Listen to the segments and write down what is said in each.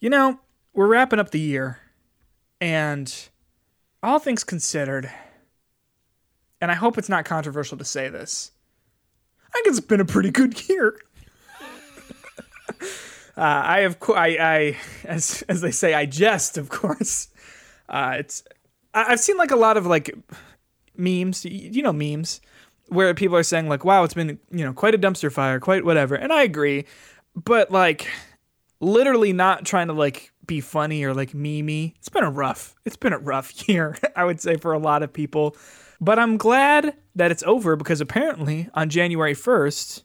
You know, we're wrapping up the year, and all things considered, and I hope it's not controversial to say this, I think it's been a pretty good year. uh, I have, I, I, as as they say, I jest, of course. Uh, it's, I- I've seen like a lot of like memes, you know, memes where people are saying like, "Wow, it's been you know quite a dumpster fire, quite whatever," and I agree, but like, literally not trying to like be funny or like memey. It's been a rough, it's been a rough year, I would say for a lot of people, but I'm glad that it's over because apparently on January first,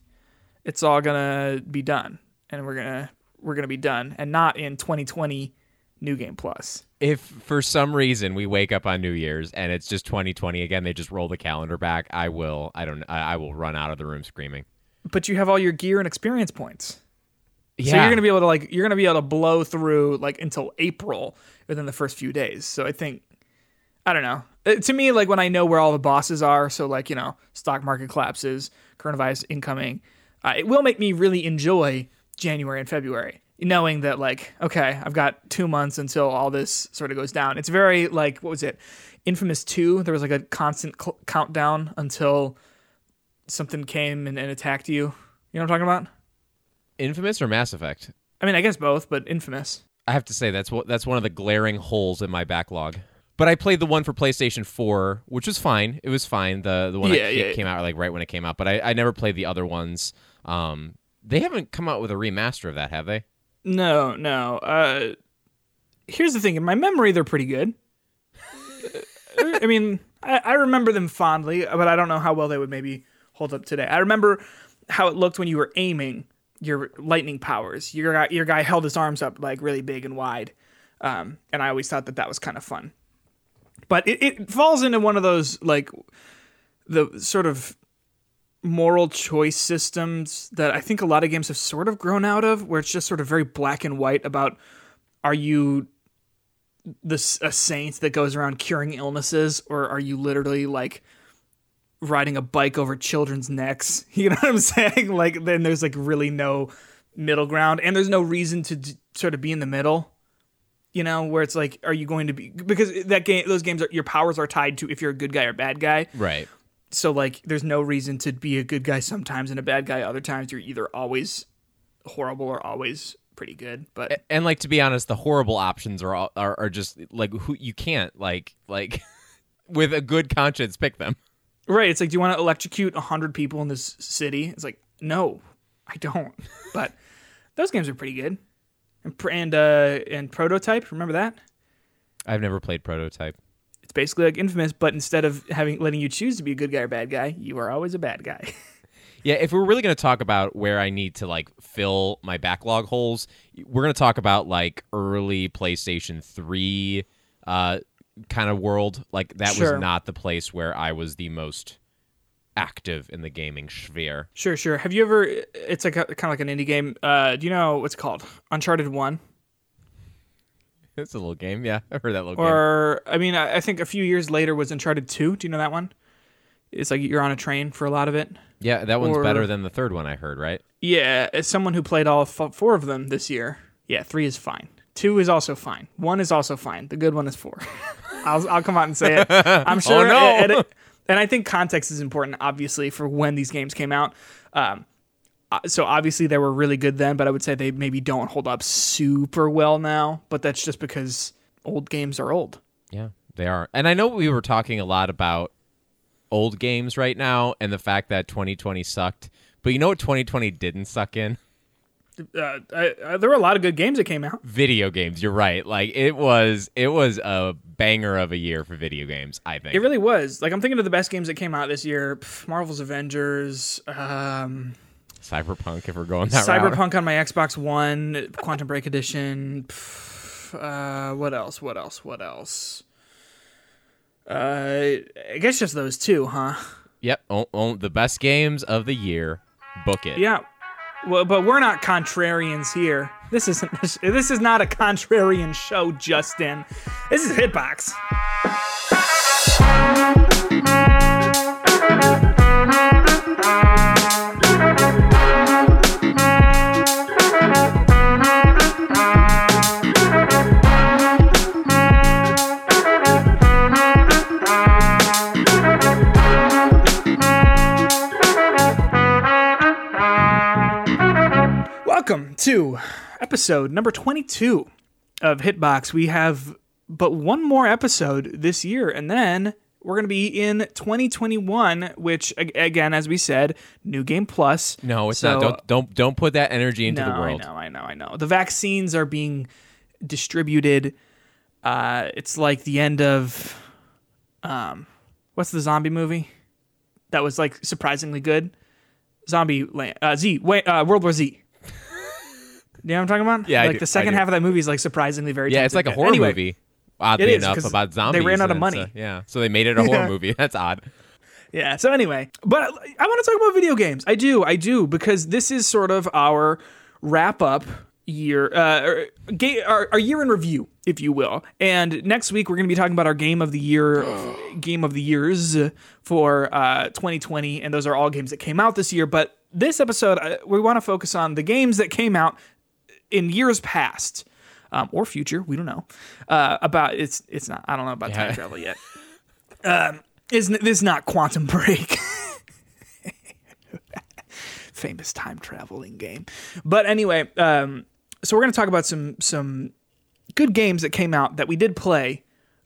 it's all gonna be done, and we're gonna we're gonna be done, and not in 2020 New Game Plus. If for some reason we wake up on New Year's and it's just 2020 again, they just roll the calendar back. I will. I don't. I will run out of the room screaming. But you have all your gear and experience points. Yeah. So you're gonna be able to like you're gonna be able to blow through like until April within the first few days. So I think I don't know. Uh, to me, like when I know where all the bosses are, so like you know, stock market collapses, coronavirus incoming, uh, it will make me really enjoy January and February, knowing that like okay, I've got two months until all this sort of goes down. It's very like what was it, Infamous Two? There was like a constant cl- countdown until something came and, and attacked you. You know what I'm talking about? Infamous or Mass Effect? I mean, I guess both, but Infamous. I have to say that's what that's one of the glaring holes in my backlog. But I played the one for PlayStation 4, which was fine. It was fine. The the one Yeah, that yeah, ca- yeah. came out like right when it came out. But I, I never played the other ones. Um, they haven't come out with a remaster of that, have they? No, no. Uh, here's the thing. In my memory, they're pretty good. I mean, I, I remember them fondly, but I don't know how well they would maybe hold up today. I remember how it looked when you were aiming your lightning powers. Your guy, your guy held his arms up like really big and wide, um, and I always thought that that was kind of fun. But it, it falls into one of those like the sort of moral choice systems that I think a lot of games have sort of grown out of, where it's just sort of very black and white about are you this a saint that goes around curing illnesses, or are you literally like riding a bike over children's necks? You know what I'm saying? Like then there's like really no middle ground, and there's no reason to d- sort of be in the middle. You know, where it's like, are you going to be because that game, those games are your powers are tied to if you're a good guy or bad guy Right. so like there's no reason to be a good guy sometimes and a bad guy other times you're either always horrible or always pretty good but And like to be honest, the horrible options are all, are, are just like who you can't like like with a good conscience pick them. Right it's like do you want to electrocute 100 people in this city? It's like no i don't. But those games are pretty good. And and uh and prototype remember that? I've never played Prototype. it's basically like infamous but instead of having letting you choose to be a good guy or bad guy you are always a bad guy. Yeah, if we're really going to talk about where I need to like fill my backlog holes, we're going to talk about like early PlayStation 3 uh kind of world. Like that Sure. was not the place where I was the most active in the gaming sphere. sure sure have you ever it's like a, kind of like an indie game uh do you know what's called uncharted 1 It's a little game. Yeah, I've heard that little game. Or I mean, I I think a few years later was Uncharted Two. Do you know that one? It's like you're on a train for a lot of it. Yeah, that one's or- better than the third one I heard, right? Yeah, as someone who played all f- four of them this year, yeah, three is fine. Two is also fine. One is also fine. The good one is four. I'll I'll come out and say it. I'm sure. oh, no. and, and- and I think context is important, obviously, for when these games came out. Um, uh, so obviously they were really good then, but I would say they maybe don't hold up super well now. But that's just because old games are old. Yeah, they are. And I know we were talking a lot about old games right now and the fact that 2020 sucked. But you know what 2020 didn't suck in? Uh, I, I, there were a lot of good games that came out. Video games. You're right. Like it was it was a banger of a year for video games, I think. It really was. Like I'm thinking of the best games that came out this year: Pff, Marvel's Avengers, um, Cyberpunk if we're going that route. Cyberpunk on my Xbox One, Quantum Break Edition. Pff, uh, what else? What else? What else? Uh, I guess just those two, huh? Yep, o- o- the best games of the year. Book it. Yeah. Well, but we're not contrarians here. This isn't this, is not a contrarian show, Justin. This is Hitbox. Welcome to episode number 22 of Hitbox. We have but one more episode this year, and then we're going to be in 2021, which again, as we said, new game plus. No, it's So- not. Don't don't don't put that energy into no, the world. I know, I know, I know. The vaccines are being distributed. Uh, it's like the end of, um, what's the zombie movie that was like surprisingly good? Zombie Land, uh, Z, wait, uh, World War Z. You know what I'm talking about? Yeah, I like do, the I second do. half of that movie is like surprisingly very. Yeah, it's like a good. horror Anyway, movie. Oddly is, enough, 'cause about they zombies. ran out of and money. yeah, so they made it a horror movie. That's odd. Yeah. So anyway, but I, I want to talk about video games. I do, I do, because this is sort of our wrap up year, uh, or ga- our, our year in review, if you will. And next week we're going to be talking about our game of the year, game of the years for uh, 2020, and those are all games that came out this year. But this episode, uh, we want to focus on the games that came out in years past. Um, or future, we don't know. Uh, about it's it's not. I don't know about Yeah. time travel yet. Um, isn't this is not Quantum Break? Famous time traveling game. But anyway, um, so we're going to talk about some some good games that came out that we did play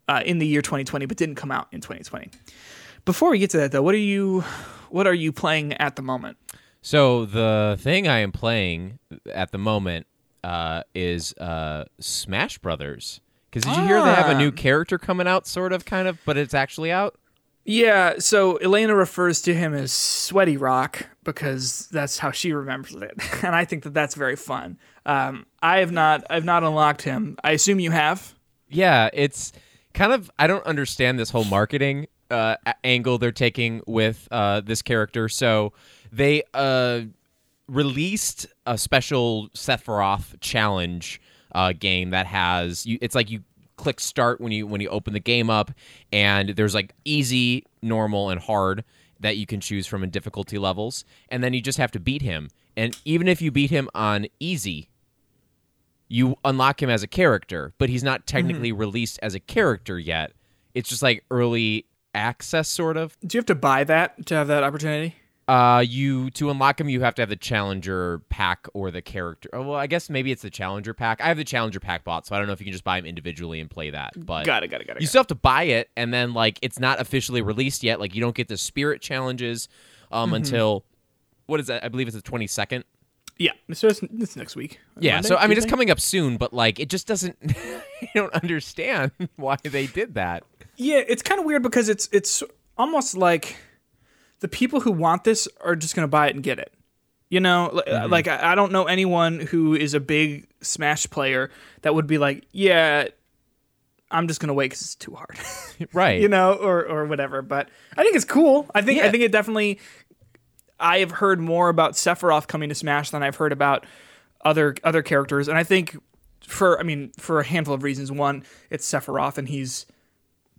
uh, in the year 2020, but didn't come out in 2020. Before we get to that, though, what are you what are you playing at the moment? So the thing I am playing at the moment uh, is uh, Smash Brothers. Because did you hear they have a new Ah. character coming out, sort of, kind of, but it's actually out? Yeah, so Elena refers to him as Sweaty Rock because that's how she remembers it, and I think that that's very fun. Um, I have not, I've not unlocked him. I assume you have. Yeah, it's kind of I don't understand this whole marketing uh, angle they're taking with uh, this character. So they uh, released a special Sephiroth challenge uh, game that has you. It's like you click start when you when you open the game up, and there's like easy, normal, and hard that you can choose from in difficulty levels, and then you just have to beat him. And even if you beat him on easy, you unlock him as a character, but he's not technically released as a character yet. It's just like early access, sort of. Do you have to buy that to have that opportunity? Uh, you to unlock them, you have to have the challenger pack or the character. Oh, well, I guess maybe it's the challenger pack. I have the challenger pack bought, so I don't know if you can just buy them individually and play that. But Got it, got it, got it. you got it. still have to buy it, and then like it's not officially released yet. Like you don't get the spirit challenges um, until what is that? I believe it's the twenty second. yeah, so it's, it's next week. Yeah, Monday, so I mean it's Tuesday? coming up soon, but like it just doesn't. I don't understand why they did that. Yeah, it's kind of weird because it's it's almost like the people who want this are just going to buy it and get it. You know, Mm-hmm. like I don't know anyone who is a big Smash player that would be like, yeah, I'm just going to wait because it's too hard. Right. you know, or or whatever. But I think it's cool. I think I think it definitely. I have heard more about Sephiroth coming to Smash than I've heard about other other characters, and I think for I mean for a handful of reasons. One, it's Sephiroth, and he's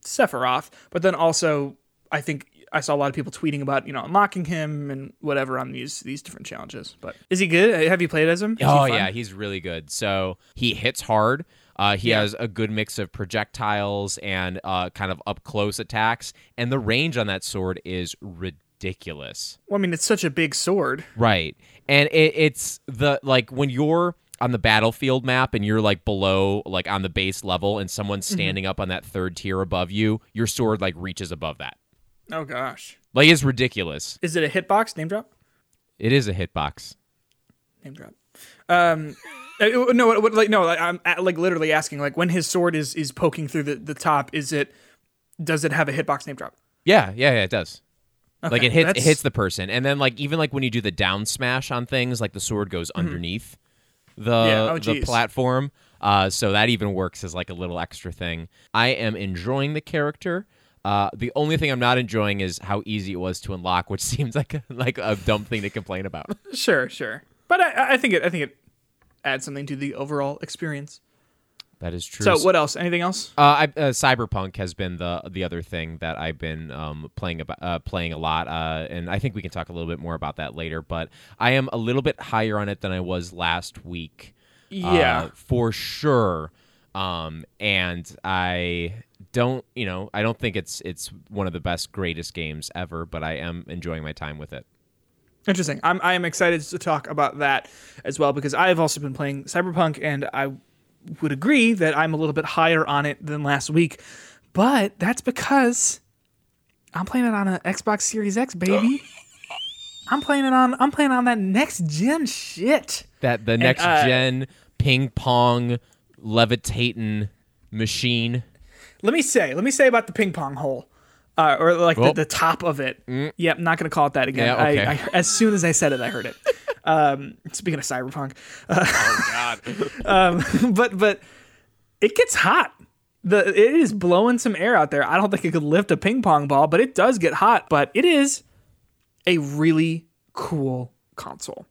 Sephiroth, but then also I think I saw a lot of people tweeting about you know unlocking him and whatever on these these different challenges. But is he good? Have you played as him? Is Oh fun? yeah, he's really good. So he hits hard. Uh, he Yeah. has a good mix of projectiles and uh, kind of up close attacks, and the range on that sword is ridiculous. Well, I mean, it's such a big sword. Right, and it, it's the like when you're on the battlefield map and you're like below, like on the base level, and someone's Mm-hmm. standing up on that third tier above you, your sword like reaches above that. Oh gosh, Like it's ridiculous. is it a hitbox name drop? It is a hitbox. Name drop. Um, uh, no, like no, like, I'm like literally asking, like when his sword is is poking through the the top, is it does it have a hitbox name drop? Yeah, yeah, yeah, it does. like it hits it hits the person, and then like even like when you do the down smash on things, like the sword goes underneath the Mm-hmm. Yeah, oh, the platform. Uh, so that even works as like a little extra thing. I am enjoying the character. Uh, the only thing I'm not enjoying is how easy it was to unlock, which seems like a, like a dumb thing to complain about. Sure, sure. But I, I think it I think it adds something to the overall experience. that is true. So what else? Anything else? Uh, I, uh, Cyberpunk has been the the other thing that I've been um, playing about uh, playing a lot, uh, and I think we can talk a little bit more about that later. But I am a little bit higher on it than I was last week. Yeah. uh, for sure. Um, and I don't, you know, I don't think it's it's one of the best, greatest games ever, but I am enjoying my time with it. Interesting. I'm I am excited to talk about that as well because I have also been playing Cyberpunk and I would agree that I'm a little bit higher on it than last week, but that's because I'm playing it on an Xbox Series X, baby. I'm playing it on I'm playing on that next gen shit. That the next uh, gen ping pong levitating machine. Let me say, let me say about the ping pong hole. Uh, or like the, the top of it. Yep, not gonna call it that again. Yeah, okay. I, I, as soon as I said it, I heard it. um, speaking of cyberpunk, Oh God. um, but but it gets hot. The it is blowing some air out there. I don't think it could lift a ping pong ball, but it does get hot. But it is a really cool console.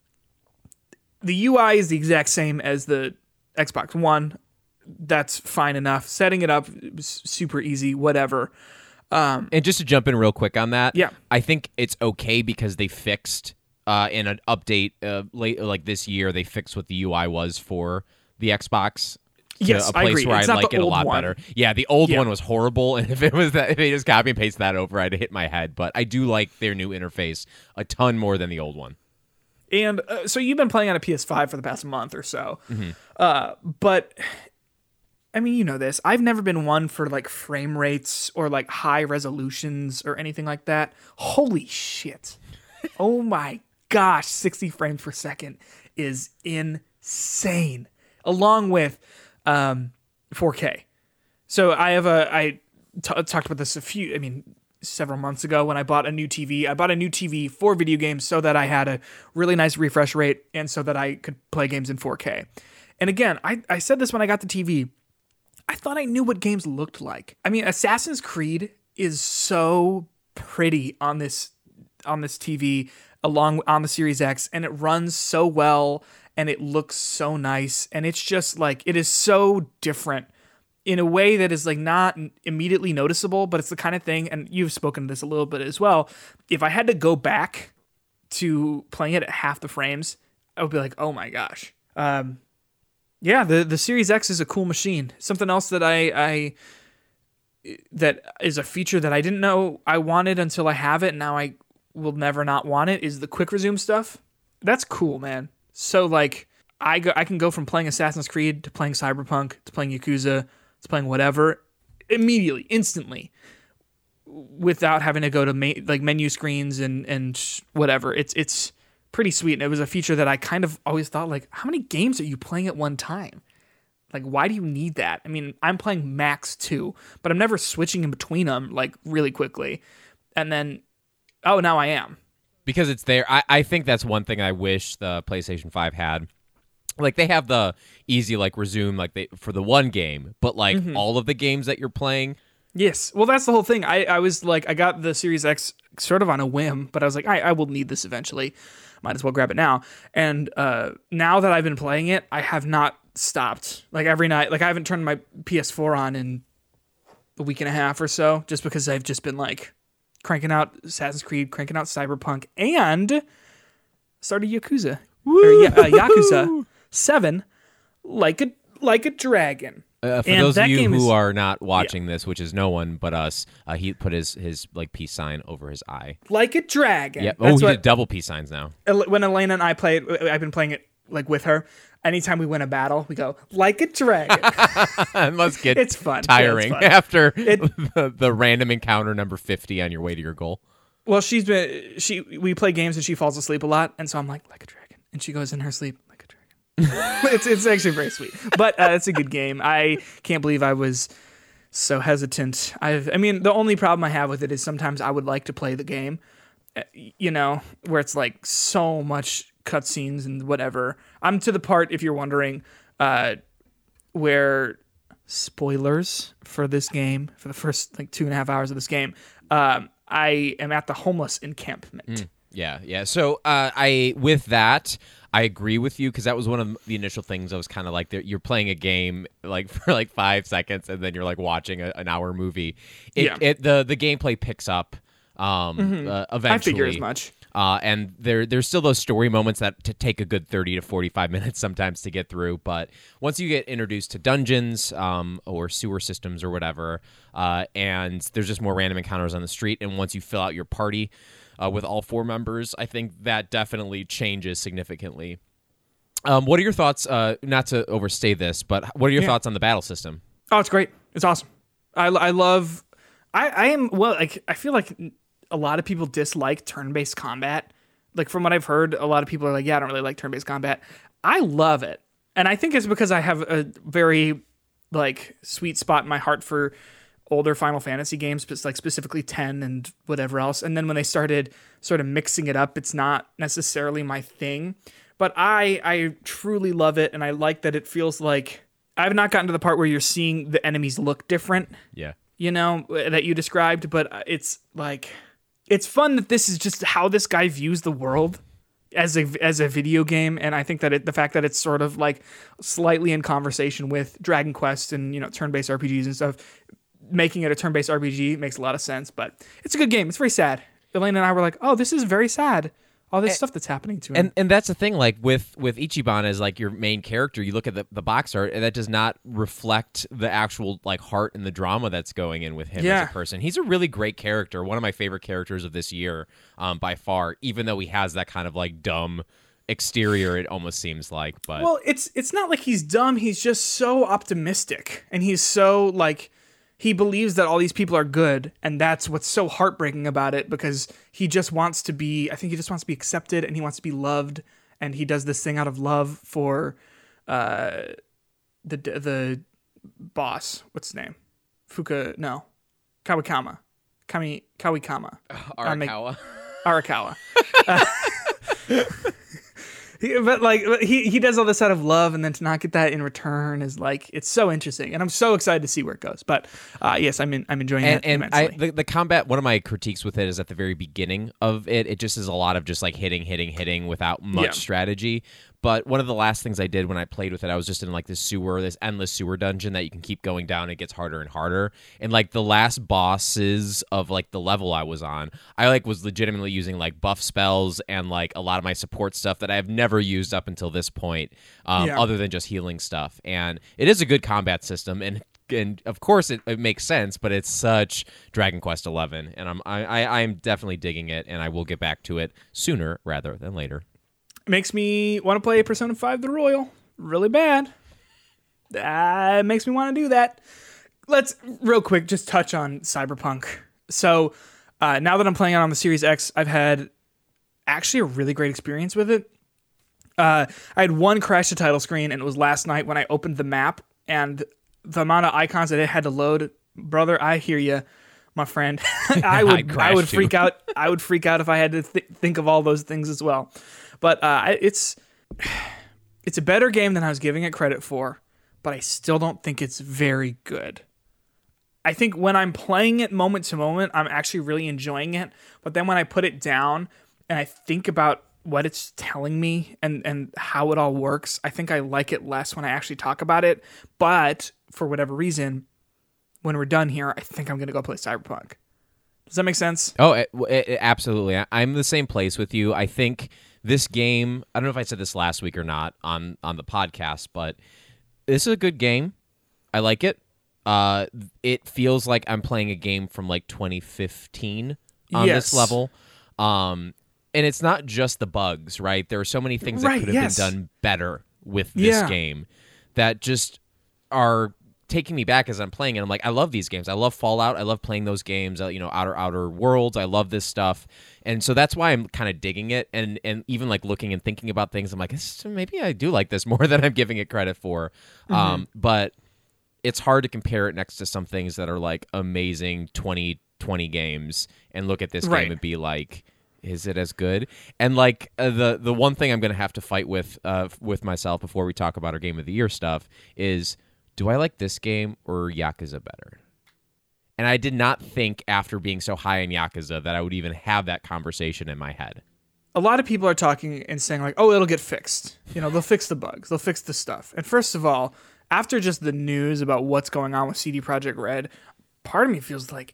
The UI is the exact same as the Xbox One. That's fine enough. Setting it up was super easy. Whatever. And just to jump in real quick on that, Yeah. I think it's okay because they fixed uh, in an update uh, late like this year. They fixed what the UI was for the Xbox. Yes, a I place agree. where It's I not like it a lot one. better. Yeah, the old Yeah. one was horrible, and if it was that, if they just copy and paste that over, I'd hit my head. But I do like their new interface a ton more than the old one. And uh, so you've been playing on a PS5 for the past month or so. Uh, but I mean, you know this. I've never been one for like frame rates or like high resolutions or anything like that. Holy shit. oh my gosh, 60 frames per second is insane. Along with um, 4K. So I have a I t- talked about this a few I mean several months ago when I bought a new TV. I bought a new TV for video games so that I had a really nice refresh rate and so that I could play games in 4K. And again, I, I said this when I got the TV. I thought I knew what games looked like. I mean, Assassin's Creed is so pretty on this on this TV along on the Series X and it runs so well and it looks so nice and it's just like it is so different in a way that is like not immediately noticeable, but it's the kind of thing and you've spoken to this a little bit as well. If I had to go back to playing it at half the frames, I would be like, "Oh my gosh." Um yeah, the the Series X is a cool machine. Something else that I I that is a feature that I didn't know I wanted until I have it. And now I will never not want it. Is the quick resume stuff? That's cool, man. So like I go, I can go from playing Assassin's Creed to playing Cyberpunk to playing Yakuza to playing whatever immediately, instantly, without having to go to ma- like menu screens and and whatever. It's it's pretty sweet. And it was a feature that I kind of always thought like, how many games are you playing at one time? Like, why do you need that? I mean, I'm playing max two, but I'm never switching in between them like really quickly. And then, oh, now I am. because it's there. I, I think that's one thing I wish the PlayStation 5 had. Like they have the easy like resume like they for the one game, but like Mm-hmm. all of the games that you're playing, Yes. Well, that's the whole thing. I, I was like, I got the Series X sort of on a whim, but I was like, I, I will need this eventually. Might as well grab it now. And uh, now that I've been playing it, I have not stopped. Like every night, like I haven't turned my PS4 on in a week and a half or so, just because I've just been like cranking out Assassin's Creed, cranking out Cyberpunk, and started Yakuza. Or, uh, Yakuza 7 like a like a dragon. Uh, for And those of you game who is- are not watching this, which is no one but us, uh, he put his his like peace sign over his eye. Like a dragon. Yeah. Oh, That's he what- did double peace signs now. When Elena and I played, I've been playing it like with her. Anytime we win a battle, we go like a dragon. it must get It's fun. Yeah, it's tiring fun. after It- the, the random encounter number fifty on your way to your goal. well, she's been she. We play games and she falls asleep a lot, and so I'm like like a dragon, and she goes in her sleep like a dragon. it's it's actually very sweet, but uh, it's a good game. I can't believe I was so hesitant. I've I mean the only problem I have with it is sometimes I would like to play the game, uh, you know, where it's like so much cutscenes and whatever. I'm to the part if you're wondering, uh, where spoilers for this game for the first like two and a half hours of this game. Um, I am at the homeless encampment. Yeah, yeah. So uh, I with that, I agree with you because that was one of the initial things. I was kind of like, there- you're playing a game like for like five seconds, and then you're like watching a, an hour movie. It, Yeah. it the the gameplay picks up um, uh, eventually. I figure as much. Uh, and there, there's still those story moments that to take a good 30 to 45 minutes sometimes to get through. But once you get introduced to dungeons um, or sewer systems or whatever, uh, and there's just more random encounters on the street, and once you fill out your party uh, with all four members, I think that definitely changes significantly. Um, what are your thoughts? Uh, not to overstay this, but what are your Yeah. thoughts on the battle system? Oh, it's great. It's awesome. I, I love. I, I am well. Like I feel like a lot of people dislike turn-based combat. Like from what I've heard, a lot of people are like, "Yeah, I don't really like turn-based combat." I love it, and I think it's because I have a very like sweet spot in my heart for older Final Fantasy games, but like specifically 10 and whatever else. And then when they started sort of mixing it up, it's not necessarily my thing. But I I truly love it and I like that it feels like I've not gotten to the part where you're seeing the enemies look different, Yeah. you know, uh, that you described, but uh, it's like it's fun that this is just how this guy views the world as a as a video game and I think that it, the fact that it's sort of like slightly in conversation with Dragon Quest and you know turn-based RPGs and stuff making it a turn-based RPG makes a lot of sense but it's a good game it's very sad Elena and I were like oh this is very sad all this stuff that's happening to him And and that's the thing, like with with Ichiban as like your main character, you look at the, the box art, and that does not reflect the actual like heart and the drama that's going in with him Yeah. as a person. He's a really great character, one of my favorite characters of this year, um, by far. Even though he has that kind of like dumb exterior, it almost seems like. But Well, it's it's not like he's dumb. He's just so optimistic, and he's so like he believes that all these people are good, and that's what's so heartbreaking about it because he just wants to be. I think he just wants to be accepted, and he wants to be loved, and he does this thing out of love for uh, the the boss. What's his name? Fuka? No, Kawakama. Kami make- Arakawa. Arakawa. Uh, he- but like he he does all this out of love, and then to not get that in return is like it's so interesting, and I'm so excited to see where it goes. But uh, yes, I'm in, I'm enjoying and, it and I, the, the combat one of my critiques with it is at the very beginning of it it just is a lot of just like hitting hitting hitting without much Yeah. strategy but one of the last things i did when i played with it i was just in like this sewer this endless sewer dungeon that you can keep going down it gets harder and harder and like the last bosses of like the level i was on i like was legitimately using like buff spells and like a lot of my support stuff that i have never used up until this point um, Yeah. other than just healing stuff and it is a good combat system and and of course it, it makes sense, but it's such Dragon Quest Eleven, and I'm I, I I'm definitely digging it, and I will get back to it sooner rather than later. Makes me want to play Persona 5 The Royal really bad. That makes me want to do that. Let's real quick just touch on Cyberpunk. So uh, now that I'm playing it on the Series X, I've had actually a really great experience with it. Uh, I had one crash to title screen, and it was last night when I opened the map, and the amount of icons that it had to load. Brother, I hear you, my friend. I would, I would freak out. I would freak out if I had to th- think of all those things as well. But uh, it's it's a better game than I was giving it credit for, but I still don't think it's very good. I think when I'm playing it moment to moment, I'm actually really enjoying it. But then when I put it down and I think about what it's telling me and, and how it all works, I think I like it less when I actually talk about it. But for whatever reason, when we're done here, I think I'm to go play Cyberpunk. Does that make sense? Oh, it, it, absolutely. I'm the same place with you. I think this game. I don't know if I said this last week or not on on the podcast, but this is a good game. I like it. Uh, it feels like I'm playing a game from like 2015 on Yes. this level. Um, and it's not just the bugs, right? There are so many things that could have yes. been done better with this Yeah. game that just are taking me back as I'm playing it. I'm like, I love these games. I love Fallout. I love playing those games. Uh, you know, Outer Outer Worlds. I love this stuff, and so that's why I'm kind of digging it. And and even like looking and thinking about things, I'm like, maybe I do like this more than I'm giving it credit for. Um, but it's hard to compare it next to some things that are like amazing 2020 games and look at this Right. game and be like is it as good and like uh, the the one thing i'm gonna have to fight with uh with myself before we talk about our game of the year stuff is do i like this game or yakuza better and i did not think after being so high in yakuza that i would even have that conversation in my head a lot of people are talking and saying like, "Oh, it'll get fixed." You know, they'll fix the bugs, they'll fix the stuff. And first of all, after just the news about what's going on with CD Projekt Red, part of me feels like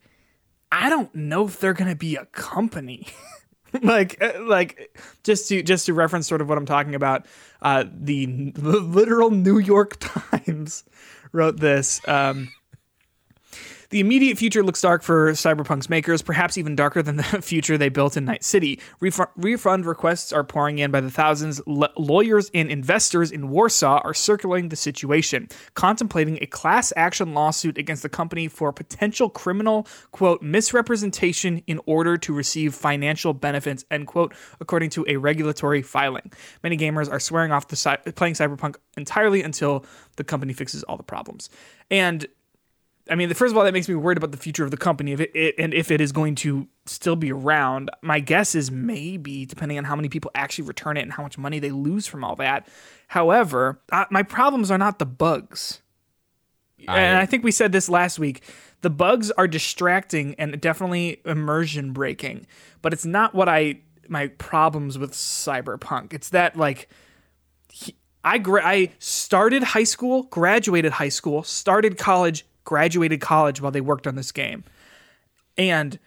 I don't know if they're going to be a company. like uh, like just to just to reference sort of what I'm talking about. Uh, the, the literal New York Times wrote this. Um, the immediate future looks dark for Cyberpunk's makers, perhaps even darker than the future they built in Night City. Refund, refund requests are pouring in by the thousands. L- lawyers and investors in Warsaw are circulating the situation, contemplating a class action lawsuit against the company for potential criminal, quote, misrepresentation in order to receive financial benefits, end quote, according to a regulatory filing. Many gamers are swearing off the playing Cyberpunk entirely until the company fixes all the problems. And I mean, first of all, that makes me worried about the future of the company if it, it, and if it is going to still be around. My guess is maybe, depending on how many people actually return it and how much money they lose from all that. However, uh, my problems are not the bugs. I- and I think we said this last week. The bugs are distracting and definitely immersion breaking, but it's not what I my problems with Cyberpunk. It's that like he- I gra- I started high school, graduated high school, started college, graduated college while they worked on this game. And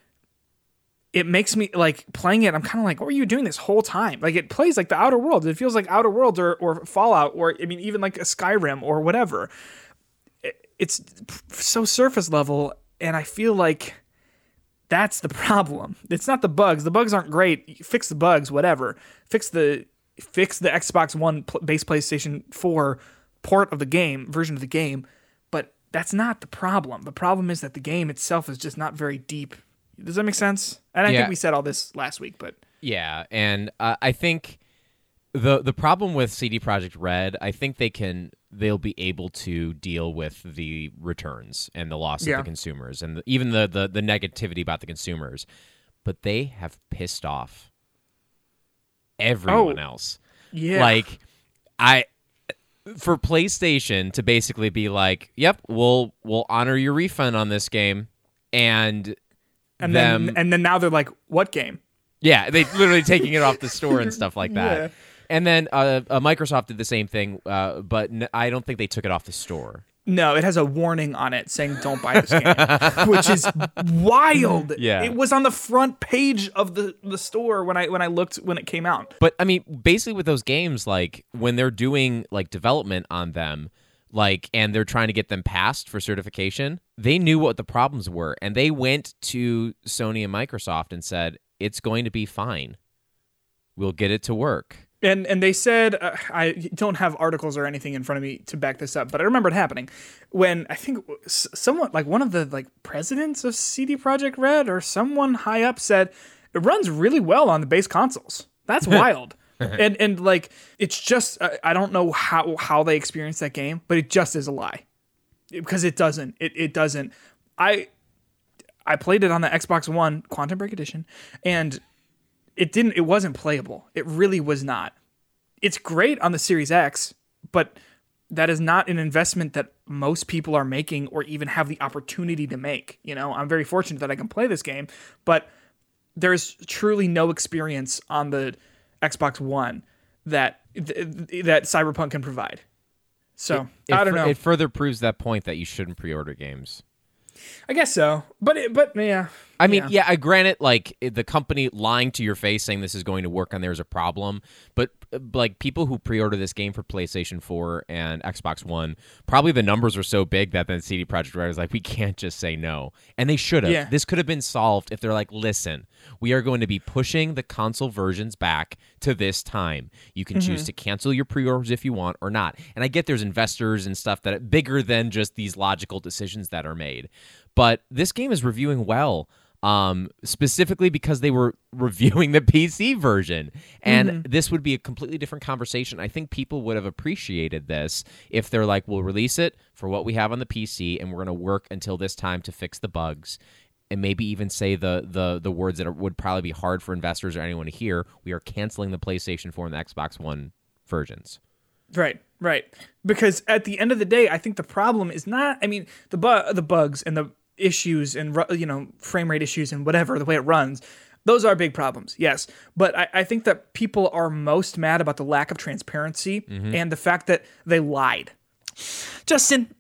it makes me like playing it. I'm kind of like, what were you doing this whole time? Like it plays like the Outer Worlds. It feels like Outer Worlds or, or Fallout or I mean even like a Skyrim or whatever. It- It's so surface level, and I feel like that's the problem. It's not the bugs. The bugs aren't great. Fix the bugs, whatever. Fix the fix the Xbox One pl- base PlayStation 4 port of the game, version of the game, that's not the problem. The problem is that the game itself is just not very deep. Does that make sense? And I Yeah. think we said all this last week, but Yeah, and uh, I think the the problem with CD Projekt Red, I think they can they'll be able to deal with the returns and the loss Yeah. of the consumers and the, even the, the the negativity about the consumers, but they have pissed off everyone Oh, else. yeah. Like I for PlayStation to basically be like, "Yep, we'll we'll honor your refund on this game," and and them then and then now they're like, what game? yeah, they literally taking it off the store and stuff like that. Yeah. And then uh, uh, Microsoft did the same thing, uh, but n- I don't think they took it off the store. No, it has a warning on it saying "Don't buy this game," which is wild. Yeah. it was on the front page of the, the store when I when I looked when it came out. But I mean, basically with those games, like when they're doing like development on them, like and they're trying to get them passed for certification, they knew what the problems were, and they went to Sony and Microsoft and said, "It's going to be fine. We'll get it to work." And and they said uh, I don't have articles or anything in front of me to back this up, but I remember it happening when I think someone like one of the like presidents of CD Projekt Red or someone high up said it runs really well on the base consoles. That's wild. and and like it's just I, I don't know how how they experienced that game, but it just is a lie because it doesn't. It it doesn't. I I played it on the Xbox One Quantum Break Edition, and it didn't. It wasn't playable. It really was not. It's great on the Series X, but that is not an investment that most people are making or even have the opportunity to make. You know, I'm very fortunate that I can play this game, but there's truly no experience on the Xbox One that that Cyberpunk can provide. So It I don't know. It further proves that point that you shouldn't pre-order games. I guess so, but it, but yeah. I mean, Yeah. yeah, I grant it. Like the company lying to your face saying this is going to work on there is a problem, but uh, like people who pre-order this game for PlayStation 4 and Xbox One, probably the numbers are so big that then CD Projekt Red is like, we can't just say no, and they should have. Yeah. This could have been solved if they're like, listen, we are going to be pushing the console versions back to this time. You can choose to cancel your pre-orders if you want or not. And I get there's investors and stuff that are bigger than just these logical decisions that are made, but this game is reviewing well um, specifically because they were reviewing the PC version. And this would be a completely different conversation. I think people would have appreciated this if they're like, we'll release it for what we have on the PC and we're going to work until this time to fix the bugs. And maybe even say the the the words that would probably be hard for investors or anyone to hear. We are canceling the PlayStation 4 and the Xbox One versions. Right, right. Because at the end of the day, I think the problem is not. I mean, the bu- the bugs and the issues and you know frame rate issues and whatever the way it runs. Those are big problems, yes. But I, I think that people are most mad about the lack of transparency mm-hmm. and the fact that they lied. Justin,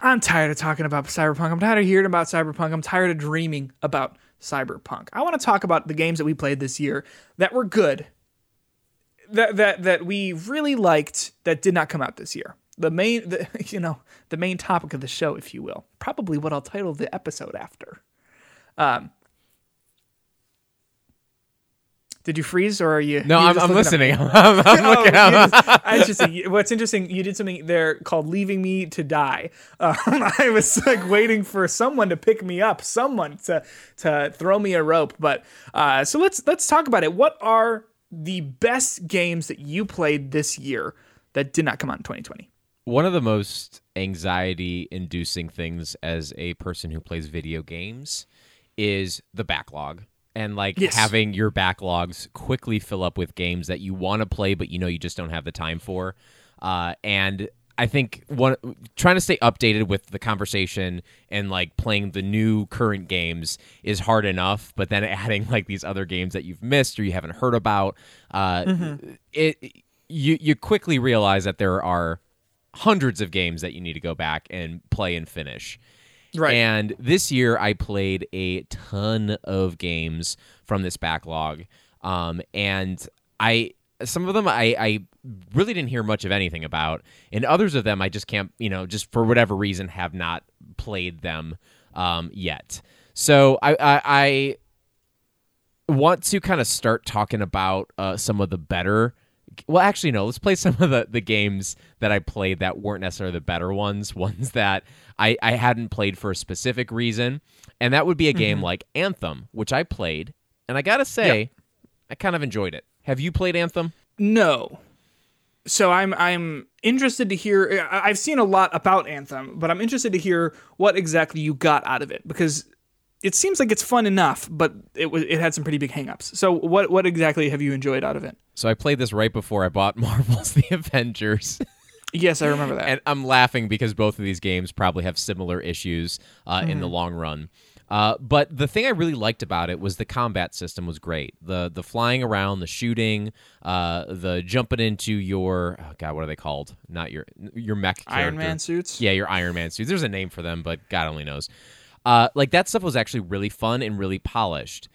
I'm tired of talking about Cyberpunk. I'm tired of hearing about Cyberpunk. I'm tired of dreaming about Cyberpunk. I want to talk about the games that we played this year that were good, that that that we really liked that did not come out this year. The main, the, you know, the main topic of the show, if you will, probably what I'll title the episode after. Um, did you freeze or are you? No, I'm, I'm looking at me? listening. I'm, I'm Oh, looking. you I'm- just- I just think- what's interesting. You did something there called "Leaving Me to Die." Um, I was like waiting for someone to pick me up, someone to to throw me a rope. But uh, so let's let's talk about it. What are the best games that you played this year that did not come out in 2020? One of the most anxiety inducing things as a person who plays video games is the backlog. And like Yes. having your backlogs quickly fill up with games that you want to play, but you know you just don't have the time for. Uh, and I think one trying to stay updated with the conversation and like playing the new current games is hard enough, but then adding like these other games that you've missed or you haven't heard about, uh, it you you quickly realize that there are hundreds of games that you need to go back and play and finish. Right. And this year I played a ton of games from this backlog. Um, and I some of them I, I really didn't hear much of anything about, and others of them I just can't, you know, just for whatever reason have not played them um, yet. So I, I, I want to kind of start talking about uh, some of the better. Well, actually, no. Let's play some of the, the games that I played that weren't necessarily the better ones, ones that I, I hadn't played for a specific reason. And that would be a game mm-hmm. like Anthem, which I played. And I got to say, I kind of enjoyed it. Have you played Anthem? No. So I'm I'm interested to hear. I've seen a lot about Anthem, but I'm interested to hear what exactly you got out of it because it seems like it's fun enough, but it was it had some pretty big hangups. So what what exactly have you enjoyed out of it? So I played this right before I bought Marvel's The Avengers. Yes, I remember that. and I'm laughing because both of these games probably have similar issues uh, in the long run. Uh, but the thing I really liked about it was the combat system was great. The the flying around, the shooting, uh, the jumping into your oh God, what are they called? Not your your mech Iron. Man suits. Yeah, your Iron Man suits. There's a name for them, but God only knows. Uh, like that stuff was actually really fun and really polished,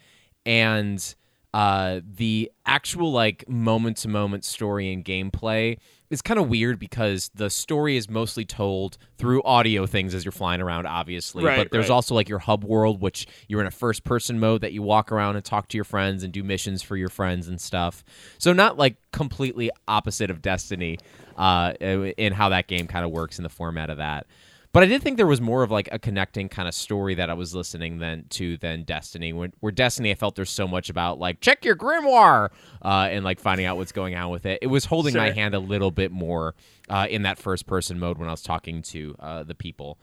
and uh, the actual like moment to moment story and gameplay is kind of weird because the story is mostly told through audio things as you're flying around, obviously. Right, but there's right. also like your hub world, which you're in a first person mode that you walk around and talk to your friends and do missions for your friends and stuff. So not like completely opposite of Destiny uh, in how that game kind of works in the format of that. But I did think there was more of like a connecting kind of story that I was listening than to than Destiny. When, where Destiny, I felt there's so much about like check your grimoire uh, and like finding out what's going on with it. It was holding my hand a little bit more uh, in that first person mode when I was talking to uh, the people,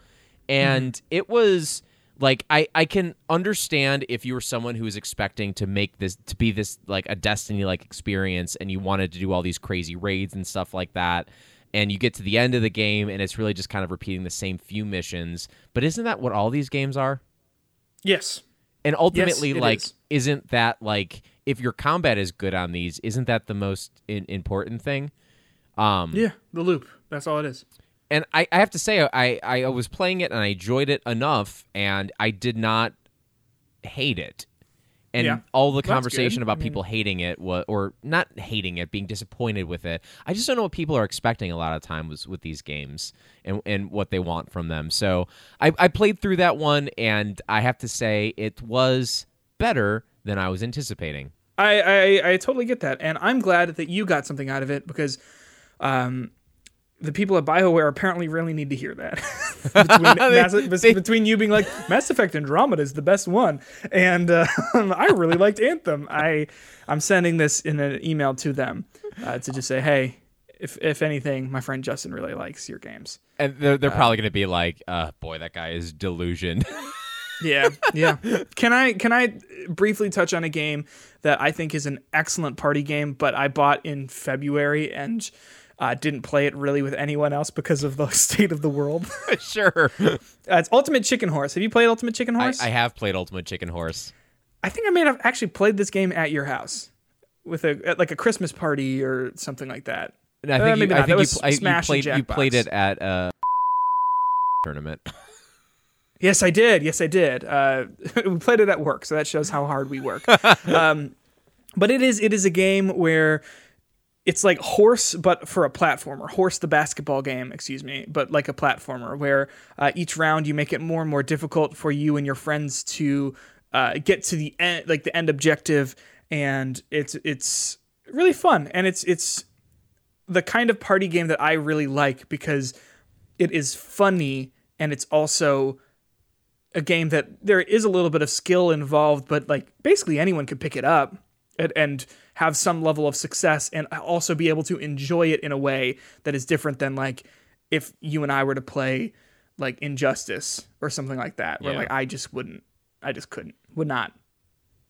and it was like I I can understand if you were someone who was expecting to make this to be this like a Destiny like experience and you wanted to do all these crazy raids and stuff like that and you get to the end of the game and it's really just kind of repeating the same few missions. But isn't that what all these games are? Yes. And ultimately, it like, is. isn't that like if your combat is good on these, isn't that the most in- important thing? Um, Yeah, the loop. That's all it is. and I, I have to say, I, I was playing it and I enjoyed it enough, and I did not hate it. And Yeah. all the conversation about I mean- people hating it, wa- or not hating it, being disappointed with it, I just don't know what people are expecting a lot of times with these games and, and what they want from them. So I, I played through that one, and I have to say it was better than I was anticipating. I, I I totally get that, and I'm glad that you got something out of it because, um, the people at Bioware apparently really need to hear that. between, Mass, between you being like Mass Effect Andromeda is the best one, and uh, I really liked Anthem. I I'm sending this in an email to them uh, to just say, hey, if if anything, my friend Justin really likes your games. And they're, they're probably going to be like, uh, boy, that guy is delusioned. Yeah, yeah. Can I can I briefly touch on a game that I think is an excellent party game, but I bought in February and uh, didn't play it really with anyone else because of the state of the world. sure. uh, it's Ultimate Chicken Horse. Have you played Ultimate Chicken Horse? I have played Ultimate Chicken Horse. I think I may have actually played this game at your house with a at like a Christmas party or something like that. And I Uh, think, maybe you, I not. think That you, was pl- I- you played you played it at a tournament. Yes, I did. Yes, I did. Uh, we played it at work, so that shows how hard we work. um, but it is it is a game where it's like horse but for a platformer. Horse the basketball game excuse me but like a platformer where uh, each round you make it more and more difficult for you and your friends to uh, get to the end like the end objective. And it's it's really fun. And it's it's the kind of party game that i really like because it is funny and it's also a game that there is a little bit of skill involved but like basically anyone could pick it up. And, and have some level of success and also be able to enjoy it in a way that is different than like if you and I were to play like Injustice or something like that, where Yeah. like I just wouldn't, I just couldn't, would not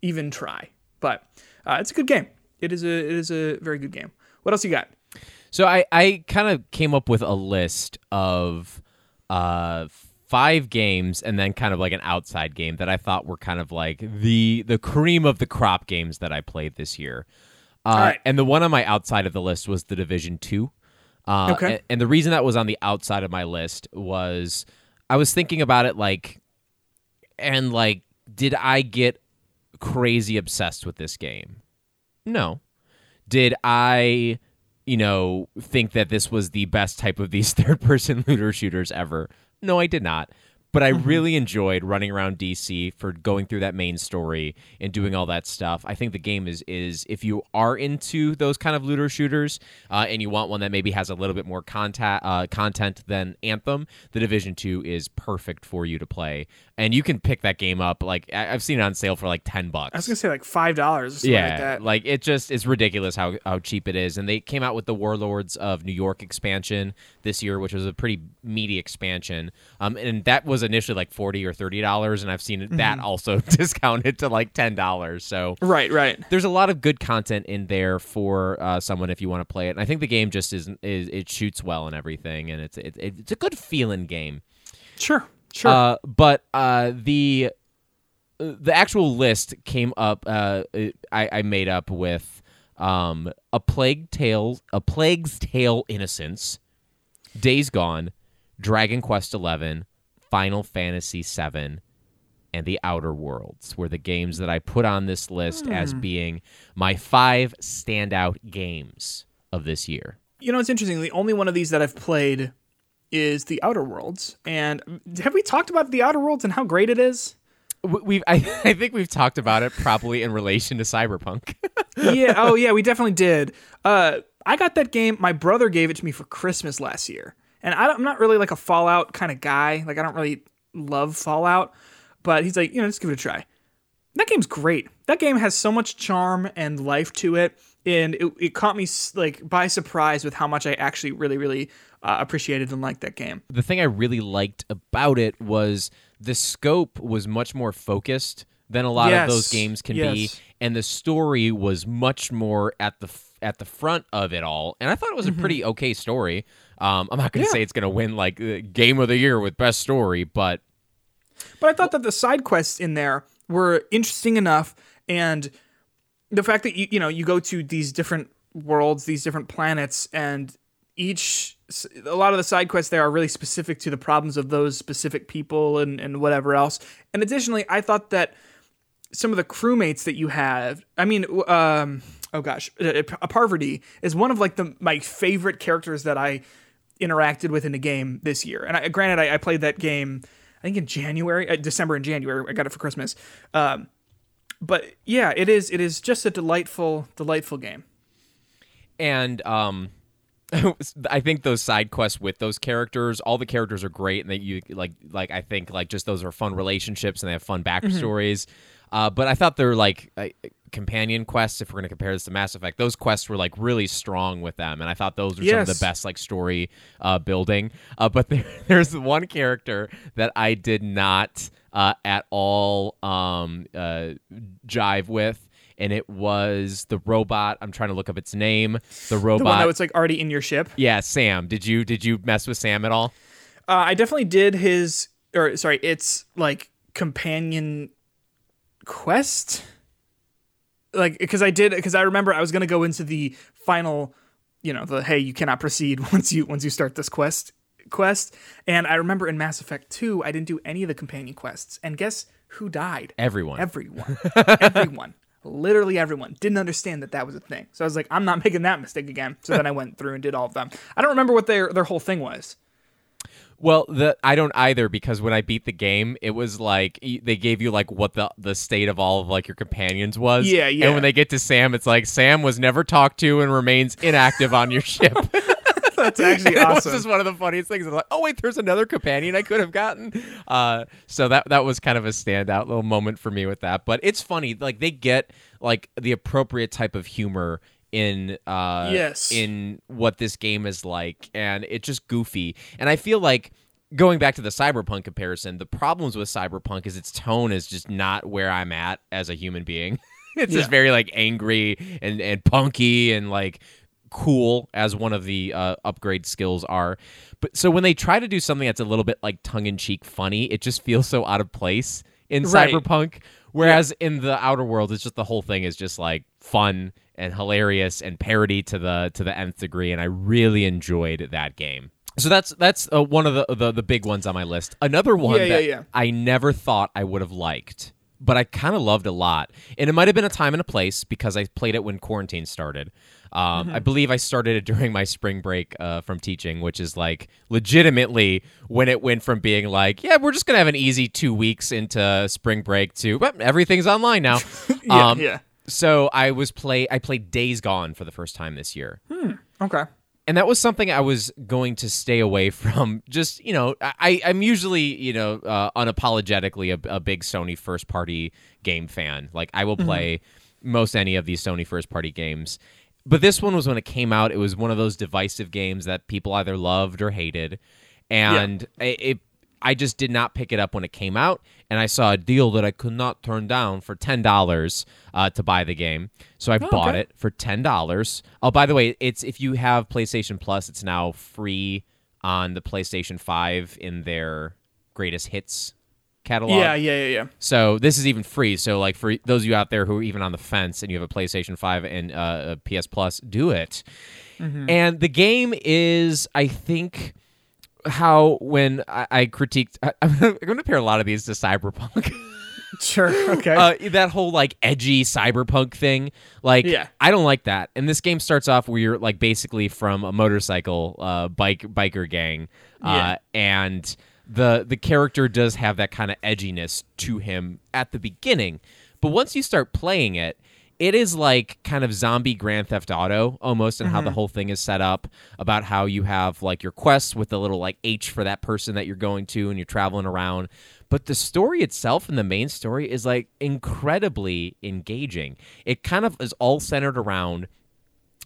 even try. But uh, it's a good game. It is a it is a very good game. What else you got? So I, I kind of came up with a list of uh, five games and then kind of like an outside game that I thought were kind of like the the cream of the crop games that I played this year. Uh, right. And the one on my outside of the list was the Division Two. Uh, Okay. and, and the reason that was on the outside of my list was I was thinking about it like, and like, did I get crazy obsessed with this game? No. Did I, you know, think that this was the best type of these third person looter shooters ever? No, I did not. But I really enjoyed running around DC for going through that main story and doing all that stuff. I think the game is is if you are into those kind of looter shooters uh, and you want one that maybe has a little bit more content uh, content than Anthem, the Division Two is perfect for you to play. And you can pick that game up like I- I've seen it on sale for like ten bucks I was gonna say like five dollars yeah, like that. like it just it's ridiculous how how cheap it is. And they came out with the Warlords of New York expansion this year, which was a pretty meaty expansion. Um, and that was initially like forty or thirty dollars, and I've seen that Mm-hmm. also discounted to like ten dollars. So right, right. there's a lot of good content in there for uh, someone if you want to play it. And I think the game just is is it shoots well and everything, and it's it, it's a good feeling game. Sure, sure. Uh, but uh, the the actual list came up. Uh, I, I made up with um, a plague tale, a plague's tale, innocence, Days Gone, Dragon Quest Eleven, Final Fantasy VII and The Outer Worlds were the games that I put on this list as being my five standout games of this year. you know, it's interesting. The only one of these that I've played is the Outer Worlds. And have we talked about the Outer Worlds and how great it is? We- We've, I, I think we've talked about it probably in relation to Cyberpunk. yeah. Oh, yeah. We definitely did. Uh, I got that game. My brother gave it to me for Christmas last year, and I don't, I'm not really like a Fallout kind of guy. Like I don't really love Fallout, but he's like, you know, just give it a try. That game's great. That game has so much charm and life to it, and it, it caught me like by surprise with how much I actually really, really uh, appreciated and liked that game. the thing I really liked about it was the scope was much more focused than a lot Yes, of those games can be, and the story was much more at the at the front of it all. And I thought it was a pretty okay story. Um, I'm not going to Mm-hmm. Yeah. say it's going to win like uh, game of the year with best story, but But I thought that the side quests in there were interesting enough, and the fact that you you know you go to these different worlds, these different planets, and each a lot of the side quests there are really specific to the problems of those specific people and and whatever else. And additionally, I thought that some of the crewmates that you have, I mean, um, oh gosh, a Parvati is one of like the my favorite characters that I interacted with in the game this year. And I, granted, I, I played that game, I think in January, uh, December and January. I got it for Christmas. Um, but yeah, it is. It is just a delightful, delightful game. and um I think those side quests with those characters, all the characters are great, and that you like, like I think like just those are fun relationships and they have fun backstories. Uh, but I thought they're like uh, companion quests. If we're gonna compare this to Mass Effect, those quests were like really strong with them, and I thought those were some of the best like story uh, building. Uh, but there, there's one character that I did not uh, at all um, uh, jive with. And it was the robot. I'm trying to look up its name. The robot. The one that was like already in your ship. Yeah, Sam. Did you did you mess with Sam at all? Uh, I definitely did his, or sorry, it's like companion quest. Like, because I did, because I remember I was gonna go into the final, you know, the hey, you cannot proceed once you once you start this quest quest. And I remember in Mass Effect 2, I didn't do any of the companion quests. And guess who died? Everyone. Everyone. everyone. Literally everyone didn't understand that that was a thing. So I was like, I'm not making that mistake again. So then I went through and did all of them. I don't remember what their their whole thing was. Well, the I don't either because when I beat the game, it was like they gave you like what the the state of all of like your companions was. Yeah, yeah. And when they get to Sam, it's like Sam was never talked to and remains inactive on your ship. That's actually It was awesome. just one of the funniest things. It's like, oh wait, there's another companion I could have gotten. Uh, so that that was kind of a standout little moment for me with that. But it's funny, like they get like the appropriate type of humor in uh Yes. in what this game is like, and it's just goofy. And I feel like going back to the cyberpunk comparison, the problems with cyberpunk is its tone is just not where I'm at as a human being. it's just very like angry and and punky and like cool as one of the uh, upgrade skills are. But so when they try to do something that's a little bit like tongue in cheek funny, it just feels so out of place in Right. cyberpunk. Whereas in the outer world, it's just the whole thing is just like fun and hilarious and parody to the to the nth degree, and I really enjoyed that game. So that's that's uh, one of the, the the big ones on my list. Another one Yeah, yeah, that yeah. I never thought I would have liked, but I kind of loved a lot. And it might have been a time and a place because I played it when quarantine started. Um, Mm-hmm. I believe I started it during my spring break uh, from teaching, which is like legitimately when it went from being like, yeah, we're just gonna have an easy two weeks into spring break to, but everything's online now. Yeah, Um, yeah. So I was play. I played Days Gone for the first time this year Okay. and that was something I was going to stay away from. Just you know, I I'm usually you know uh, unapologetically a, a big Sony first party game fan. Like I will play most any of these Sony first party games, but this one was when it came out. It was one of those divisive games that people either loved or hated, and it. it I just did not pick it up when it came out, and I saw a deal that I could not turn down for ten dollars uh, to buy the game. So I bought okay. it for ten dollars. Oh, by the way, it's if you have PlayStation Plus, it's now free on the PlayStation Five in their greatest hits catalog. Yeah, yeah, yeah, yeah. So this is even free. So like for those of you out there who are even on the fence and you have a PlayStation Five and uh, a PS Plus, do it. And the game is, I think, how when I, I critiqued, I, I'm going to compare a lot of these to Cyberpunk. Sure. Okay. uh, that whole like edgy cyberpunk thing. Like, Yeah. I don't like that. And this game starts off where you're like basically from a motorcycle uh, bike biker gang, uh, Yeah. and the the character does have that kind of edginess to him at the beginning, but once you start playing it. It is like kind of zombie Grand Theft Auto almost, and how the whole thing is set up about how you have like your quests with the little like H for that person that you're going to, and you're traveling around. But the story itself and the main story is like incredibly engaging. It kind of is all centered around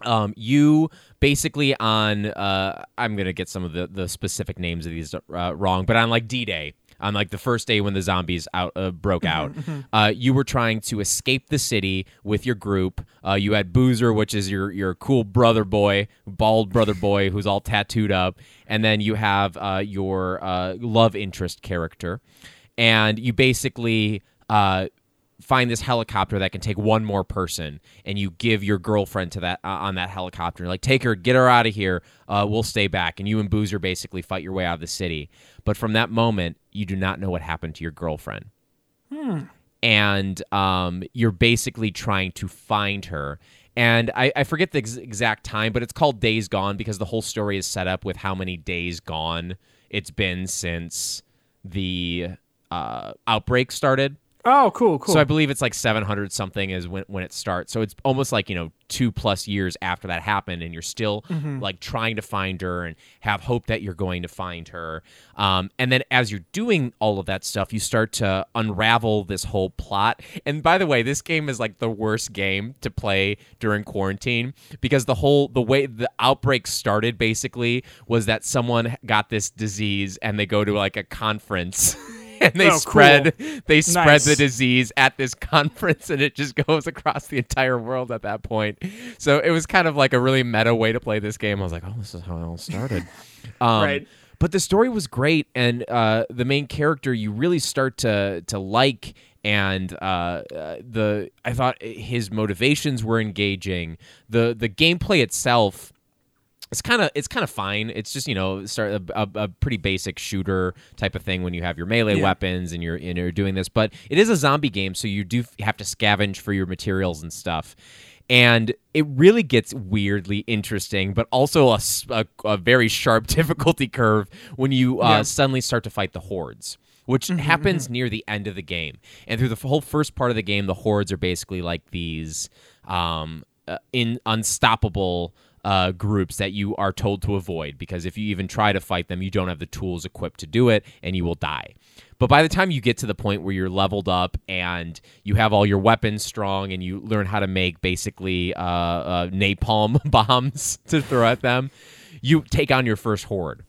um, you basically on uh, I'm gonna get some of the the specific names of these uh, wrong, but on like D-Day, on like the first day when the zombies out uh, broke out, uh, you were trying to escape the city with your group. Uh, you had Boozer, which is your your cool brother boy, bald brother boy who's all tattooed up, and then you have uh, your uh, love interest character, and you basically. Find this helicopter that can take one more person and you give your girlfriend to that uh, on that helicopter. Like take her get her out of here uh, we'll stay back. And you and boozer basically fight your way out of the city. But from that moment you do not know what happened to your girlfriend. And um, you're basically trying to find her. And I, I forget the ex- exact time but it's called days gone because the whole story is set up with how many days gone it's been since the uh, outbreak started oh, cool, cool. so I believe it's like 700 something is when, when it starts. So it's almost like, you know, two plus years after that happened, and you're still like trying to find her and have hope that you're going to find her. Um, and then as you're doing all of that stuff, you start to unravel this whole plot. And by the way, this game is like the worst game to play during quarantine because the whole, the way the outbreak started basically was that someone got this disease and they go to like a conference. and they Oh, cool. spread they spread Nice. the disease at this conference and it just goes across the entire world at that point so it was kind of like a really meta way to play this game i was like oh this is how it all started um, Right. but the story was great and uh, the main character you really start to to like and uh, uh, the i thought his motivations were engaging the the gameplay itself it's kind of it's kind of fine. It's just you know start a, a, a, pretty basic shooter type of thing when you have your melee Yeah. weapons and you're and you're doing this. But it is a zombie game, so you do have to scavenge for your materials and stuff. And it really gets weirdly interesting, but also a very sharp difficulty curve when you uh, Yeah. suddenly start to fight the hordes, which happens near the end of the game. And through the whole first part of the game, the hordes are basically like these um, uh, in unstoppable uh, groups that you are told to avoid because if you even try to fight them, you don't have the tools equipped to do it, and you will die. But by the time you get to the point where you're leveled up and you have all your weapons strong and you learn how to make basically uh, uh, napalm bombs to throw at them, you take on your first horde.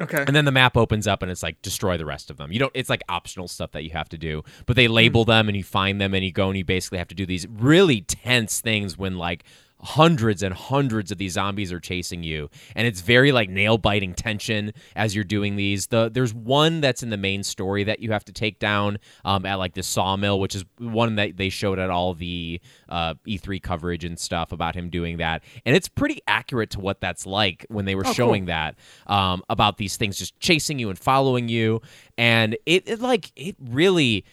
Okay. And then the map opens up and it's like destroy the rest of them. You don't it's like optional stuff that you have to do. But they label them and you find them and you go and you basically have to do these really tense things when like hundreds and hundreds of these zombies are chasing you. And it's very like nail biting tension as you're doing these. The there's one that's in the main story that you have to take down um, at like the sawmill which is one that they showed at all the uh, e3 coverage and stuff about him doing that. And it's pretty accurate to what that's like when they were cool. showing that um, about these things just chasing you and following you. And it, it like it really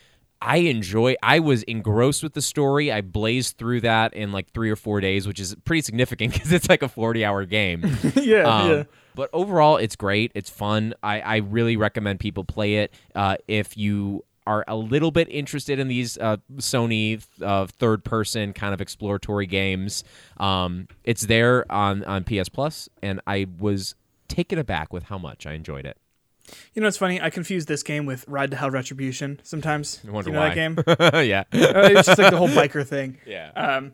I enjoy. I was engrossed with the story. I blazed through that in like three or four days, which is pretty significant because it's like a forty-hour game. yeah, Um, yeah. But overall, it's great. It's fun. I, I really recommend people play it. Uh, if you are a little bit interested in these uh, Sony uh, third-person kind of exploratory games, um, it's there on on PS Plus, and I was taken aback with how much I enjoyed it. You know what's funny? I confuse this game with Ride to Hell Retribution sometimes. I wonder you know why. that game? yeah, Uh, it's just like the whole biker thing. yeah. Um,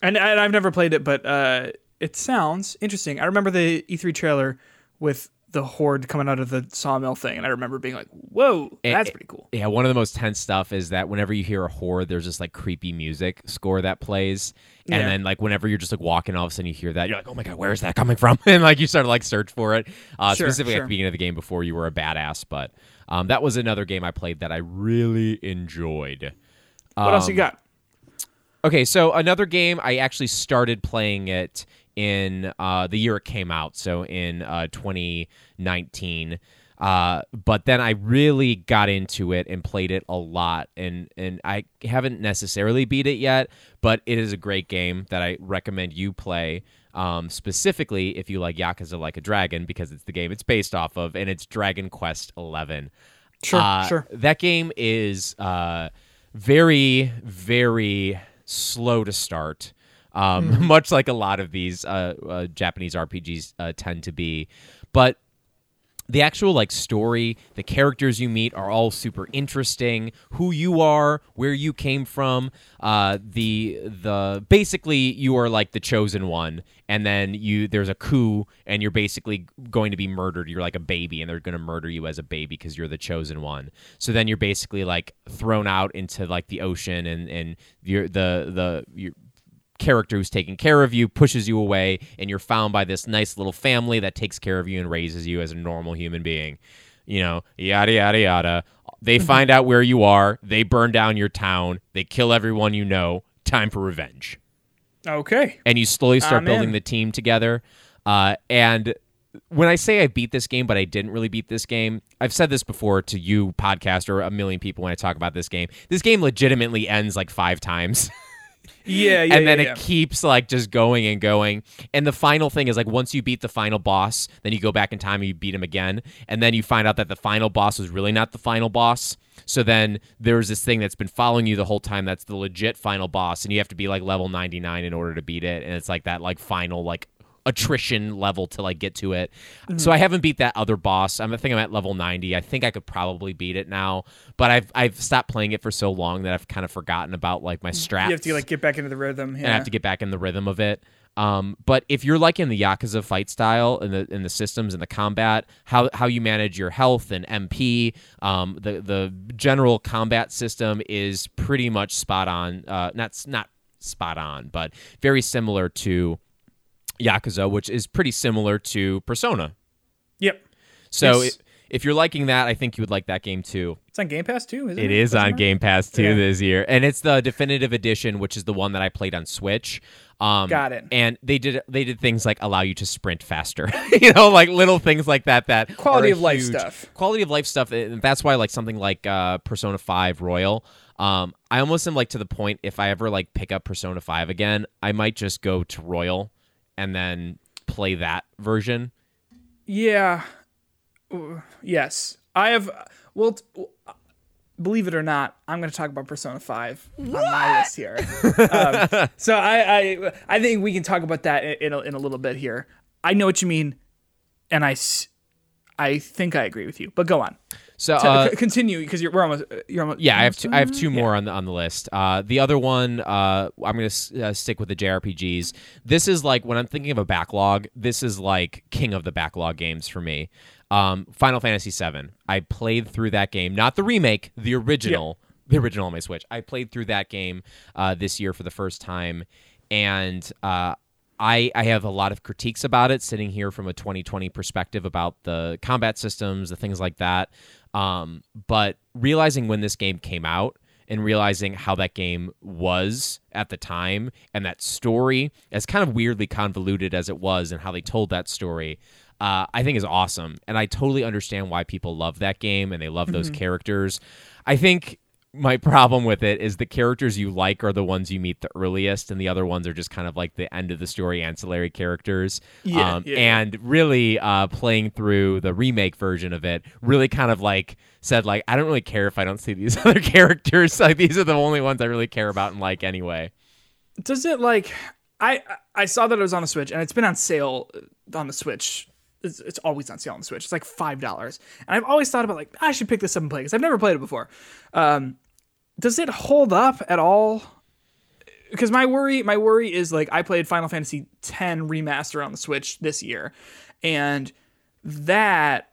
and, and I've never played it, but uh, it sounds interesting. I remember the E3 trailer with the horde coming out of the sawmill thing, and I remember being like, "Whoa, Eh, that's eh, pretty cool." Yeah, one of the most tense stuff is that whenever you hear a horde, there's just like creepy music score that plays, and Yeah. then like whenever you're just like walking, all of a sudden you hear that, you're like, "Oh my god, where is that coming from?" and like you start to like search for it, uh, Sure, specifically at the beginning of the game before you were a badass. But um, that was another game I played that I really enjoyed. What else you Um, got? Okay, so another game I actually started playing it in uh, the year it came out, so in uh, 2019. Uh, but then I really got into it and played it a lot, and and I haven't necessarily beat it yet, but it is a great game that I recommend you play. Um, specifically, if you like Yakuza Like a Dragon, because it's the game it's based off of, and it's Dragon Quest Eleven. Sure, Uh, sure. That game is uh, very, very slow to start. Um, Mm-hmm. Much like a lot of these uh, uh, Japanese RPGs uh, tend to be, but the actual like story, the characters you meet are all super interesting. Who you are, where you came from, uh, the the basically you are like the chosen one, and then you there's a coup, and you're basically going to be murdered. You're like a baby, and they're going to murder you as a baby because you're the chosen one. So then you're basically like thrown out into like the ocean, and and you're the the you're, character who's taking care of you pushes you away and you're found by this nice little family that takes care of you and raises you as a normal human being you know yada yada yada they find out where you are they burn down your town they kill everyone you know time for revenge Okay. and you slowly start I'm building in. the team together. Uh, and when I say I beat this game, but I didn't really beat this game, I've said this before to you, podcast, or a million people when I talk about this game. This game legitimately ends like five times. Yeah, yeah. and then yeah, it yeah. keeps like just going and going. And the final thing is like once you beat the final boss, then you go back in time and you beat him again, and then you find out that the final boss was really not the final boss. So then there's this thing that's been following you the whole time that's the legit final boss, and you have to be like level 99 in order to beat it, and it's like that like final like attrition level to like get to it. So I haven't beat that other boss. I'm I think I'm at level 90. I think I could probably beat it now, but I've I've stopped playing it for so long that I've kind of forgotten about like my strats You have to like get back into the rhythm. Yeah. and I have to get back in the rhythm of it. Um, but if you're liking the Yakuza fight style and the and the systems and the combat, how how you manage your health and MP, um, the the general combat system is pretty much spot on. Uh, not not spot on, but very similar to Yakuza, which is pretty similar to Persona. Yep. So it, if you're liking that, I think you would like that game too. It's on Game Pass too, isn't it? It is Question on? Game Pass too Yeah. this year, and it's the definitive edition, which is the one that I played on Switch. Um, Got it. And they did they did things like allow you to sprint faster, you know, like little things like that. That Quality of life stuff. Quality of life stuff, and that's why like something like uh, Persona Five Royal. Um, I almost am like to the point if I ever like pick up Persona Five again, I might just go to Royal and then play that version. Yeah. Yes. I have. Well, t- believe it or not, I'm going to talk about Persona 5 on my list here. um, so I, I, I think we can talk about that in, in, a, in a little bit here. I know what you mean, and I, s- I think I agree with you. But go on. So uh, c- continue because you're we're almost you're almost Yeah, I have two. I have two done? more on the on the list. Uh, the other one, uh, I'm gonna s- uh, stick with the JRPGs. This is like when I'm thinking of a backlog. This is like king of the backlog games for me. Um, Final Fantasy VII. I played through that game, not the remake, the original, the original on my Switch. I played through that game uh, this year for the first time, and uh, I, I have a lot of critiques about it sitting here from a 2020 perspective about the combat systems, the things like that. Um, but realizing when this game came out and realizing how that game was at the time and that story, as kind of weirdly convoluted as it was, and how they told that story, uh, I think is awesome. And I totally understand why people love that game and they love those characters. I think my problem with it is the characters you like are the ones you meet the earliest, and the other ones are just kind of like the end of the story ancillary characters. Yeah, um, yeah, and really uh, playing through the remake version of it really kind of like said like I don't really care if I don't see these other characters. Like these are the only ones I really care about and like anyway. Does it like I I saw that it was on the Switch and it's been on sale uh, on the Switch. It's, it's always on sale on the Switch. It's like five dollars, and I've always thought about like I should pick this up and play because I've never played it before. Um, does it hold up at all? Because my worry, my worry is like I played Final Fantasy X remaster on the Switch this year, and that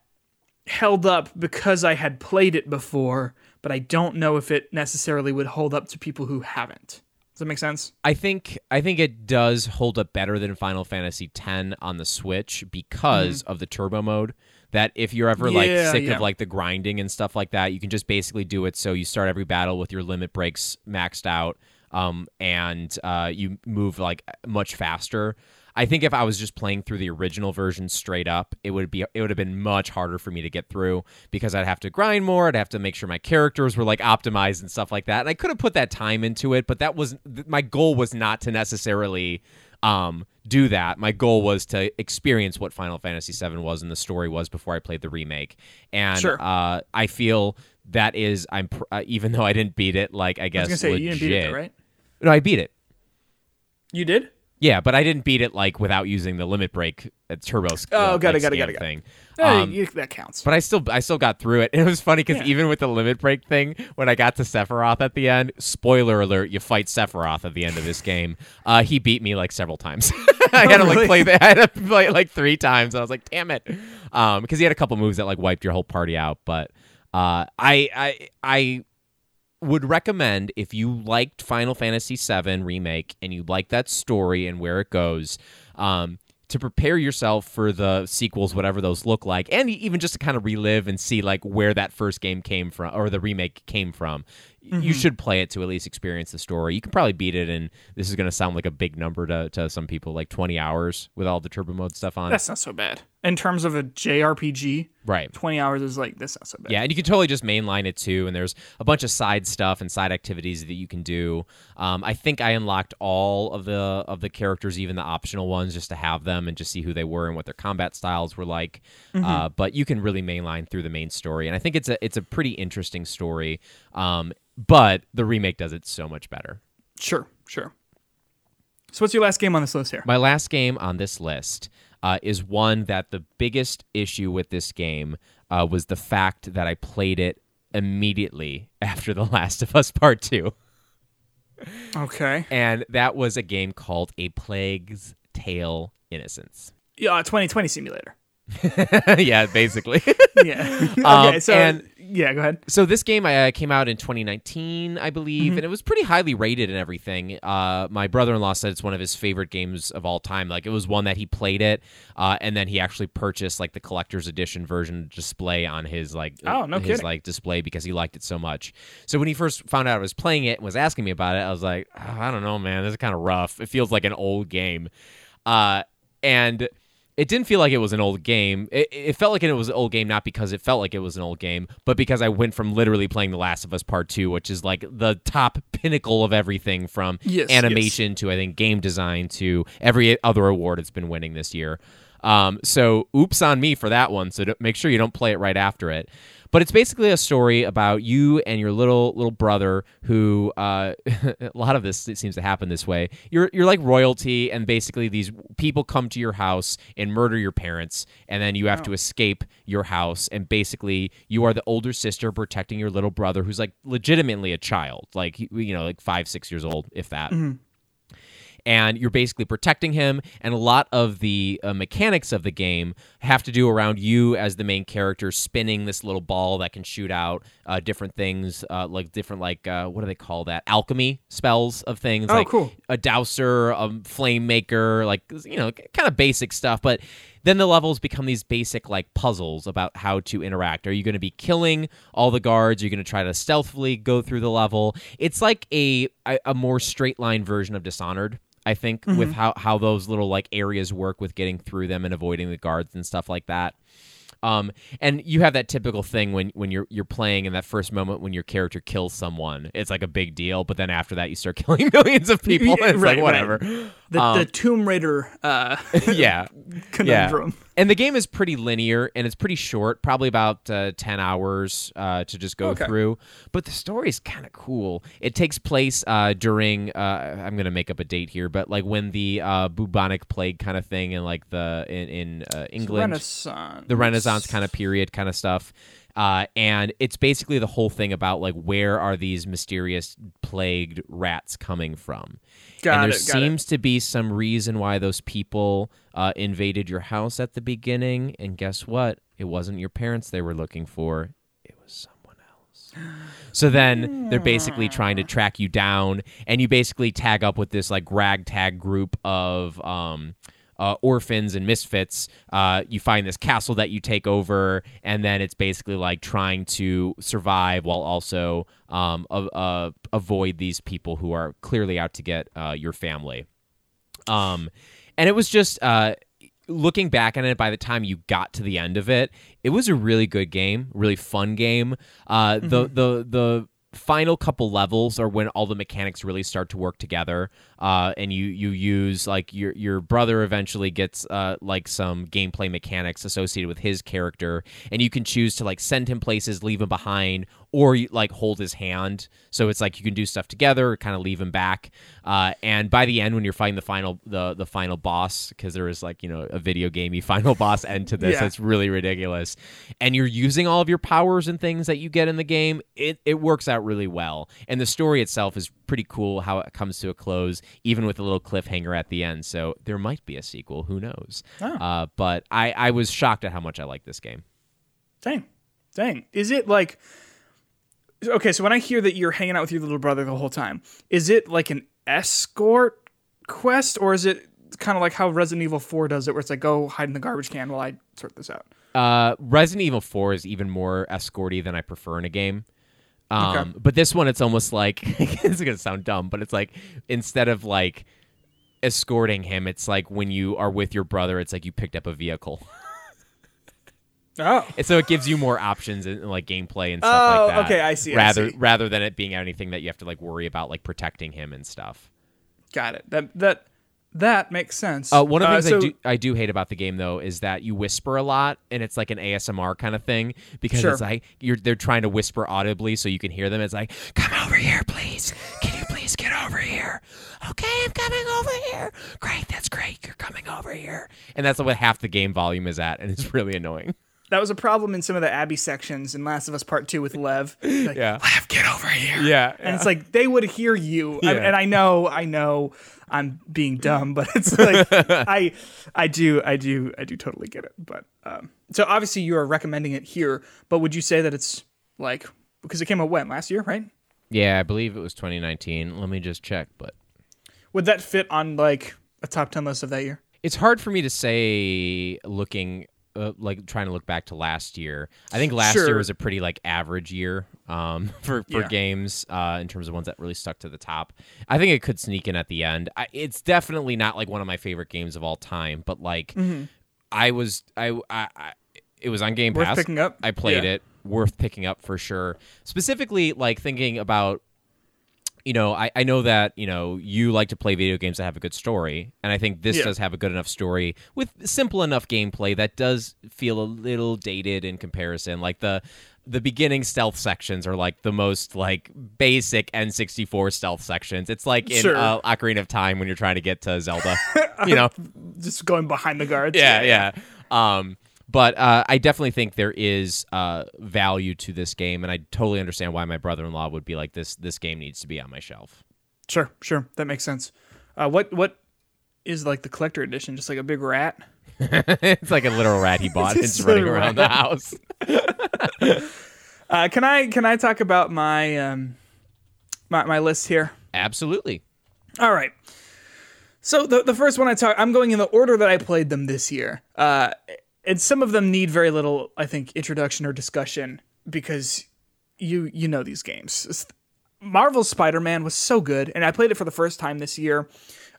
held up because I had played it before, but I don't know if it necessarily would hold up to people who haven't. Does that make sense? I think I think it does hold up better than Final Fantasy X on the Switch because mm-hmm. of the turbo mode. That if you're ever like. Yeah, sick yeah. of like the grinding and stuff like that, you can just basically do it. So you start every battle with your limit breaks maxed out, um, and uh, you move like much faster. I think if I was just playing through the original version straight up, it would be it would have been much harder for me to get through because I'd have to grind more. I'd have to make sure my characters were like optimized and stuff like that. And I could have put that time into it, but that was my goal was not to necessarily um, do that. My goal was to experience what Final Fantasy VII was and the story was before I played the remake. And Sure. uh, I feel that is I'm pr- uh, even though I didn't beat it, like I I guess was gonna say you didn't beat it, though, right? No, I beat it. You did? Yeah, but I didn't beat it like without using the limit break uh, turbo. Oh, got it, got it, got it, got it. Thing. Eh, Um, you- that counts. but I still, I still got through it. And it was funny because Yeah. even with the limit break thing, when I got to Sephiroth at the end, spoiler alert, you fight Sephiroth at the end of this game. Uh, he beat me like several times. I had to like really? play, the, I had to play it like three times. I was like, damn it, um, because he had a couple moves that like wiped your whole party out. But uh, I, I, I would recommend if you liked Final Fantasy VII remake and you like that story and where it goes, um, to prepare yourself for the sequels, whatever those look like, and even just to kind of relive and see like where that first game came from or the remake came from. You mm-hmm. should play it to at least experience the story. You can probably beat it, and this is going to sound like a big number to, to some people, like 20 hours with all the turbo mode stuff on. That's not so bad. In terms of a JRPG, right. 20 hours is like, that's not so bad. Yeah, and you can totally just mainline it too. And there's a bunch of side stuff and side activities that you can do. Um, I think I unlocked all of the of the characters, even the optional ones, just to have them and just see who they were and what their combat styles were like. Uh, but you can really mainline through the main story, and I think it's a it's a pretty interesting story. Um, but the remake does it so much better. Sure, sure. So what's your last game on this list here? My last game on this list uh, is one that the biggest issue with this game uh, was the fact that I played it immediately after The Last of Us Part 2. Okay. And that was a game called A Plague's Tale Innocence. Yeah, 2020 simulator. yeah, basically. Yeah. Um, okay, so and yeah, go ahead. So this game uh, came out in 2019, I believe, and it was pretty highly rated and everything. Uh, my brother-in-law said it's one of his favorite games of all time. Like it was one that he played it, uh, and then he actually purchased like the collector's edition version display on his like Oh, no his kidding. like display because he liked it so much. So when he first found out I was playing it and was asking me about it, I was like, "Oh, I don't know, man, this is kind of rough. It feels like an old game, uh, and it didn't feel like it was an old game. It, it felt like it was an old game, not because it felt like it was an old game, but because I went from literally playing The Last of Us Part 2, which is like the top pinnacle of everything from Yes, animation to, I think, game design to every other award it's been winning this year. Um, so, oops on me for that one. So, make sure you don't play it right after it. But it's basically a story about you and your little little brother, who uh, a lot of this it seems to happen this way. You're you're like royalty, and basically these people come to your house and murder your parents, and then you have to escape your house. And basically, you are the older sister protecting your little brother, who's like legitimately a child, like you know, like five six years old, if that and you're basically protecting him and a lot of the uh, mechanics of the game have to do around you as the main character spinning this little ball that can shoot out uh, different things uh, like different like uh, what do they call that alchemy spells of things Oh, like cool. a dowser a flame maker like you know kind of basic stuff but then the levels become these basic like puzzles about how to interact. Are you going to be killing all the guards? Are you going to try to stealthily go through the level? It's like a a, a more straight line version of dishonored I think with mm-hmm. how how those little like areas work with getting through them and avoiding the guards and stuff like that. Um, and you have that typical thing when, when you're you're playing in that first moment when your character kills someone, it's like a big deal. But then after that, you start killing millions of people. Yeah, and it's right, like right. whatever. The, Um, the Tomb Raider uh, yeah, conundrum. yeah. And the game is pretty linear and it's pretty short, probably about uh, 10 hours uh, to just go Okay. through. But the story is kind of cool. It takes place uh, during, uh, I'm going to make up a date here, but like when the uh, bubonic plague kind of thing in like the, in, in uh, England Renaissance. the Renaissance kind of period kind of stuff. Uh, and it's basically the whole thing about like where are these mysterious plagued rats coming from? Got and there it, got it. seems to be some reason why those people uh, invaded your house at the beginning. And guess what? It wasn't your parents they were looking for. It was someone else. So then they're basically trying to track you down, and you basically tag up with this like ragtag group of um, uh, orphans and misfits. Uh, you find this castle that you take over, and then it's basically like trying to survive while also um, a- uh, avoid these people who are clearly out to get uh, your family. Um, and it was just uh, looking back on it. By the time you got to the end of it, it was a really good game, really fun game. Uh, The the the final couple levels are when all the mechanics really start to work together uh, and you you use like your your brother eventually gets uh, like some gameplay mechanics associated with his character and you can choose to like send him places leave him behind or you, like hold his hand so it's like you can do stuff together kind of leave him back uh, and by the end when you're fighting the final the the final boss because there is like you know a video gamey final boss end to this Yeah. it's really ridiculous and you're using all of your powers and things that you get in the game it, it works out really well and the story itself is pretty cool how it comes to a close even with a little cliffhanger at the end so there might be a sequel who knows Oh. uh, but I, I was shocked at how much i like this game Dang. Dang. Is it like Okay, so when I hear that you're hanging out with your little brother the whole time, is it like an escort quest or is it kind of like how Resident Evil 4 does it where it's like go hide in the garbage can while I sort this out? Uh, Resident Evil 4 is even more escorty than I prefer in a game. Um, Okay. But this one, it's almost like it's gonna sound dumb, but it's like instead of like escorting him, it's like when you are with your brother, it's like you picked up a vehicle, Oh. and so it gives you more options in like gameplay and stuff Oh, like that. Oh, okay, I see, I Rather see. rather than it being anything that you have to like worry about like protecting him and stuff. Got it. That that that makes sense. Uh, one of the things so, I do I do hate about the game though is that you whisper a lot and it's like an ASMR kind of thing because Sure. it's like you're they're trying to whisper audibly so you can hear them. It's like, come over here, please. Can you please get over here? Okay, I'm coming over here. Great, that's great. You're coming over here, and that's what half the game volume is at, and it's really annoying. That was a problem in some of the Abby sections in Last of Us Part 2 with Lev. Like, Yeah. Lev, get over here. Yeah, And it's like they would hear you. I- and I know, I know I'm being dumb, but it's like I I do I do I do totally get it. But um so obviously you are recommending it here, but would you say that it's Like because it came out when last year, right? Yeah, I believe it was 2019. Let me just check, but Would that fit on like a top ten list of that year? it's hard for me to say looking uh, like trying to look back to last year. I think last Sure. year was a pretty like average year um, for for Yeah. games uh, in terms of ones that really stuck to the top. I think it could sneak in at the end. I, it's definitely not like one of my favorite games of all time, but like I was I, I, I it was on Game Worth Pass. picking up? I played Yeah. it. Worth picking up for sure. Specifically, like thinking about you know, I, I know that, you know, you like to play video games that have a good story, and I think this Yeah. does have a good enough story with simple enough gameplay that does feel a little dated in comparison. Like the the beginning stealth sections are like the most like basic N64 stealth sections. It's like in Sure. uh, Ocarina of Time when you're trying to get to Zelda. you know, Just going behind the guards. yeah, yeah. Um, but uh, I definitely think there is uh, value to this game, and I totally understand why my brother-in-law would be like this. This game needs to be on my shelf. Sure, sure. That makes sense. Uh, what what is like the collector edition? Just like a big rat? it's like a literal rat he bought. It's It's running around the house. Uh, can I can I talk about my um my my list here? Absolutely. All right. So the the first one I talk, I'm going in the order that I played them this year. Uh, and some of them need very little, I think, introduction or discussion because you you know these games. Marvel's Spider-Man was so good, and I played it for the first time this year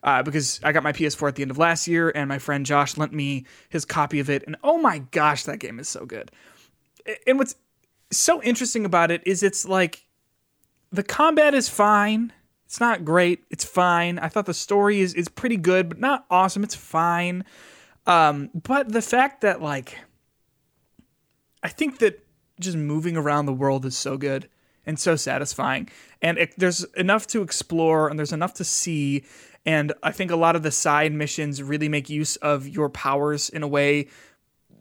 uh, because I got my PS4 at the end of last year, and my friend Josh lent me his copy of it, and oh my gosh, that game is so good. And what's so interesting about it is it's like the combat is fine. It's not great. It's fine. I thought the story is is pretty good, but not awesome. It's fine. Um, but the fact that like I think that just moving around the world is so good and so satisfying. And it, there's enough to explore and there's enough to see. And I think a lot of the side missions really make use of your powers in a way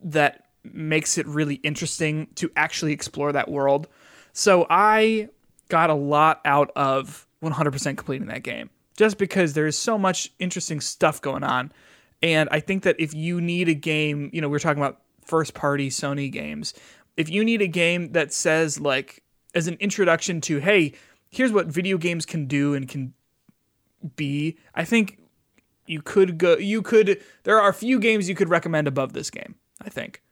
that makes it really interesting to actually explore that world. So I got a lot out of 100% completing that game just because there is so much interesting stuff going on. And I think that if you need a game, you know, we are talking about first party Sony games. If you need a game that says, like, as an introduction to, hey, here's what video games can do and can be, I think you could go, you could, there are a few games you could recommend above this game, I think.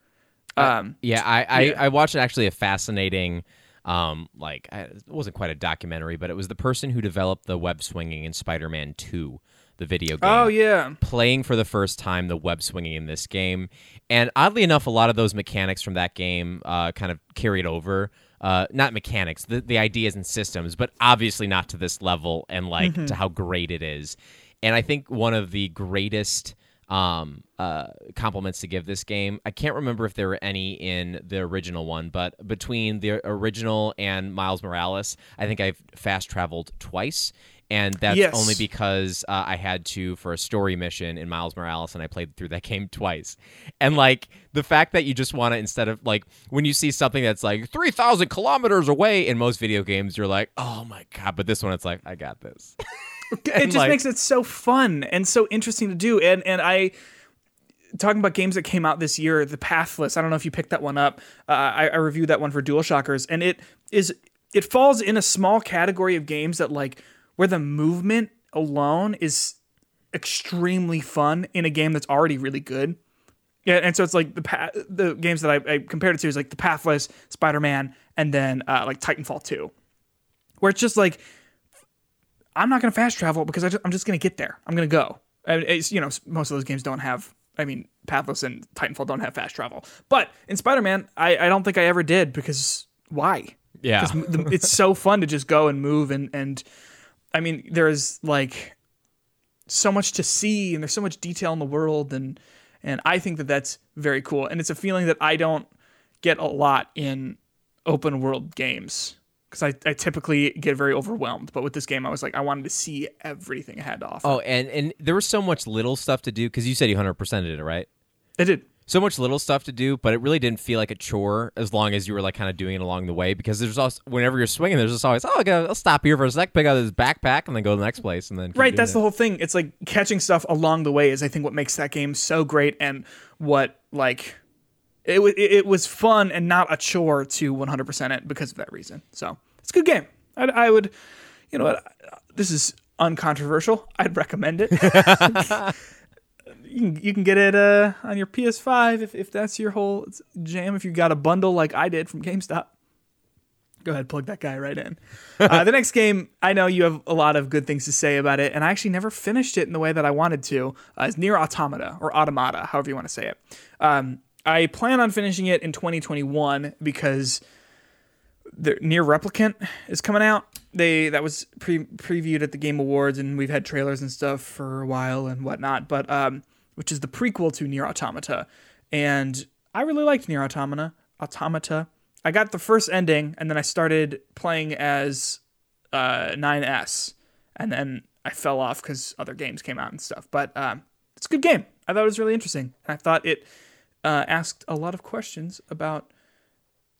Um, Yeah, I I, Yeah. I watched actually a fascinating, um, like it wasn't quite a documentary, but it was the person who developed the web swinging in Spider-Man Two, the video game. oh, yeah. playing for the first time the web swinging in this game. And oddly enough, a lot of those mechanics from that game uh, kind of carried over. Uh, not mechanics, the, the ideas and systems, but obviously not to this level and like to how great it is. And I think one of the greatest um, uh, compliments to give this game, I can't remember if there were any in the original one, but between the original and Miles Morales, I think I've fast traveled twice. And that's Yes. only because uh, I had to for a story mission in Miles Morales, and I played through that game twice. And like the fact that you just want to instead of like when you see something that's like three thousand kilometers away in most video games, you're like, oh my god! But this one, it's like I got this. it just like- makes it so fun and so interesting to do. And and I talking about games that came out this year, the Pathless. I don't know if you picked that one up. Uh, I, I reviewed that one for DualShockers, and it is it falls in a small category of games that like where the movement alone is extremely fun in a game that's already really good. Yeah, and so it's like the pa- the games that I, I compared it to is like the Pathless, Spider Man, and then uh, like Titanfall two, where it's just like I'm not going to fast travel because I am just going to get there. I'm going to go. And it's, you know, most of those games don't have. I mean, Pathless and Titanfall don't have fast travel, but in Spider Man, I, I don't think I ever did because why? Yeah. the- it's so fun to just go and move and and I mean, there's like so much to see and there's so much detail in the world and and I think that that's very cool. And it's a feeling that I don't get a lot in open world games because I, I typically get very overwhelmed. But with this game I was like I wanted to see everything it had to offer. Oh, and and there was so much little stuff to do because you said you hundred percent did it right. it did so much little stuff to do, but it really didn't feel like a chore as long as you were like kind of doing it along the way. Because there's also whenever you're swinging, there's just always oh, I gotta, I'll stop here for a sec, pick out this backpack, and then go to the next place, and then right that's it. the whole thing it's like catching stuff along the way is i think what makes that game so great and what like it, wa- it, was fun and not a chore to 100% it because of that reason. So it's a good game. I'd, I would, you know what? This is uncontroversial. I'd recommend it. you, can, you can get it uh, on your PS5 if, if that's your whole jam. If you got a bundle like I did from GameStop. Go ahead, plug that guy right in. Uh, the next game, I know you have a lot of good things to say about it, and I actually never finished it in the way that I wanted to. Uh, is Nier Automata or Automata, however you want to say it. Um, I plan on finishing it in 2021 because the Nier Replicant is coming out. They that was pre- previewed at the Game Awards, and we've had trailers and stuff for a while and whatnot. But um, which is the prequel to Nier Automata, and I really liked Nier Automata. Automata. I got the first ending, and then I started playing as uh, 9S, and then I fell off because other games came out and stuff. But um, it's a good game. I thought it was really interesting. I thought it uh, asked a lot of questions about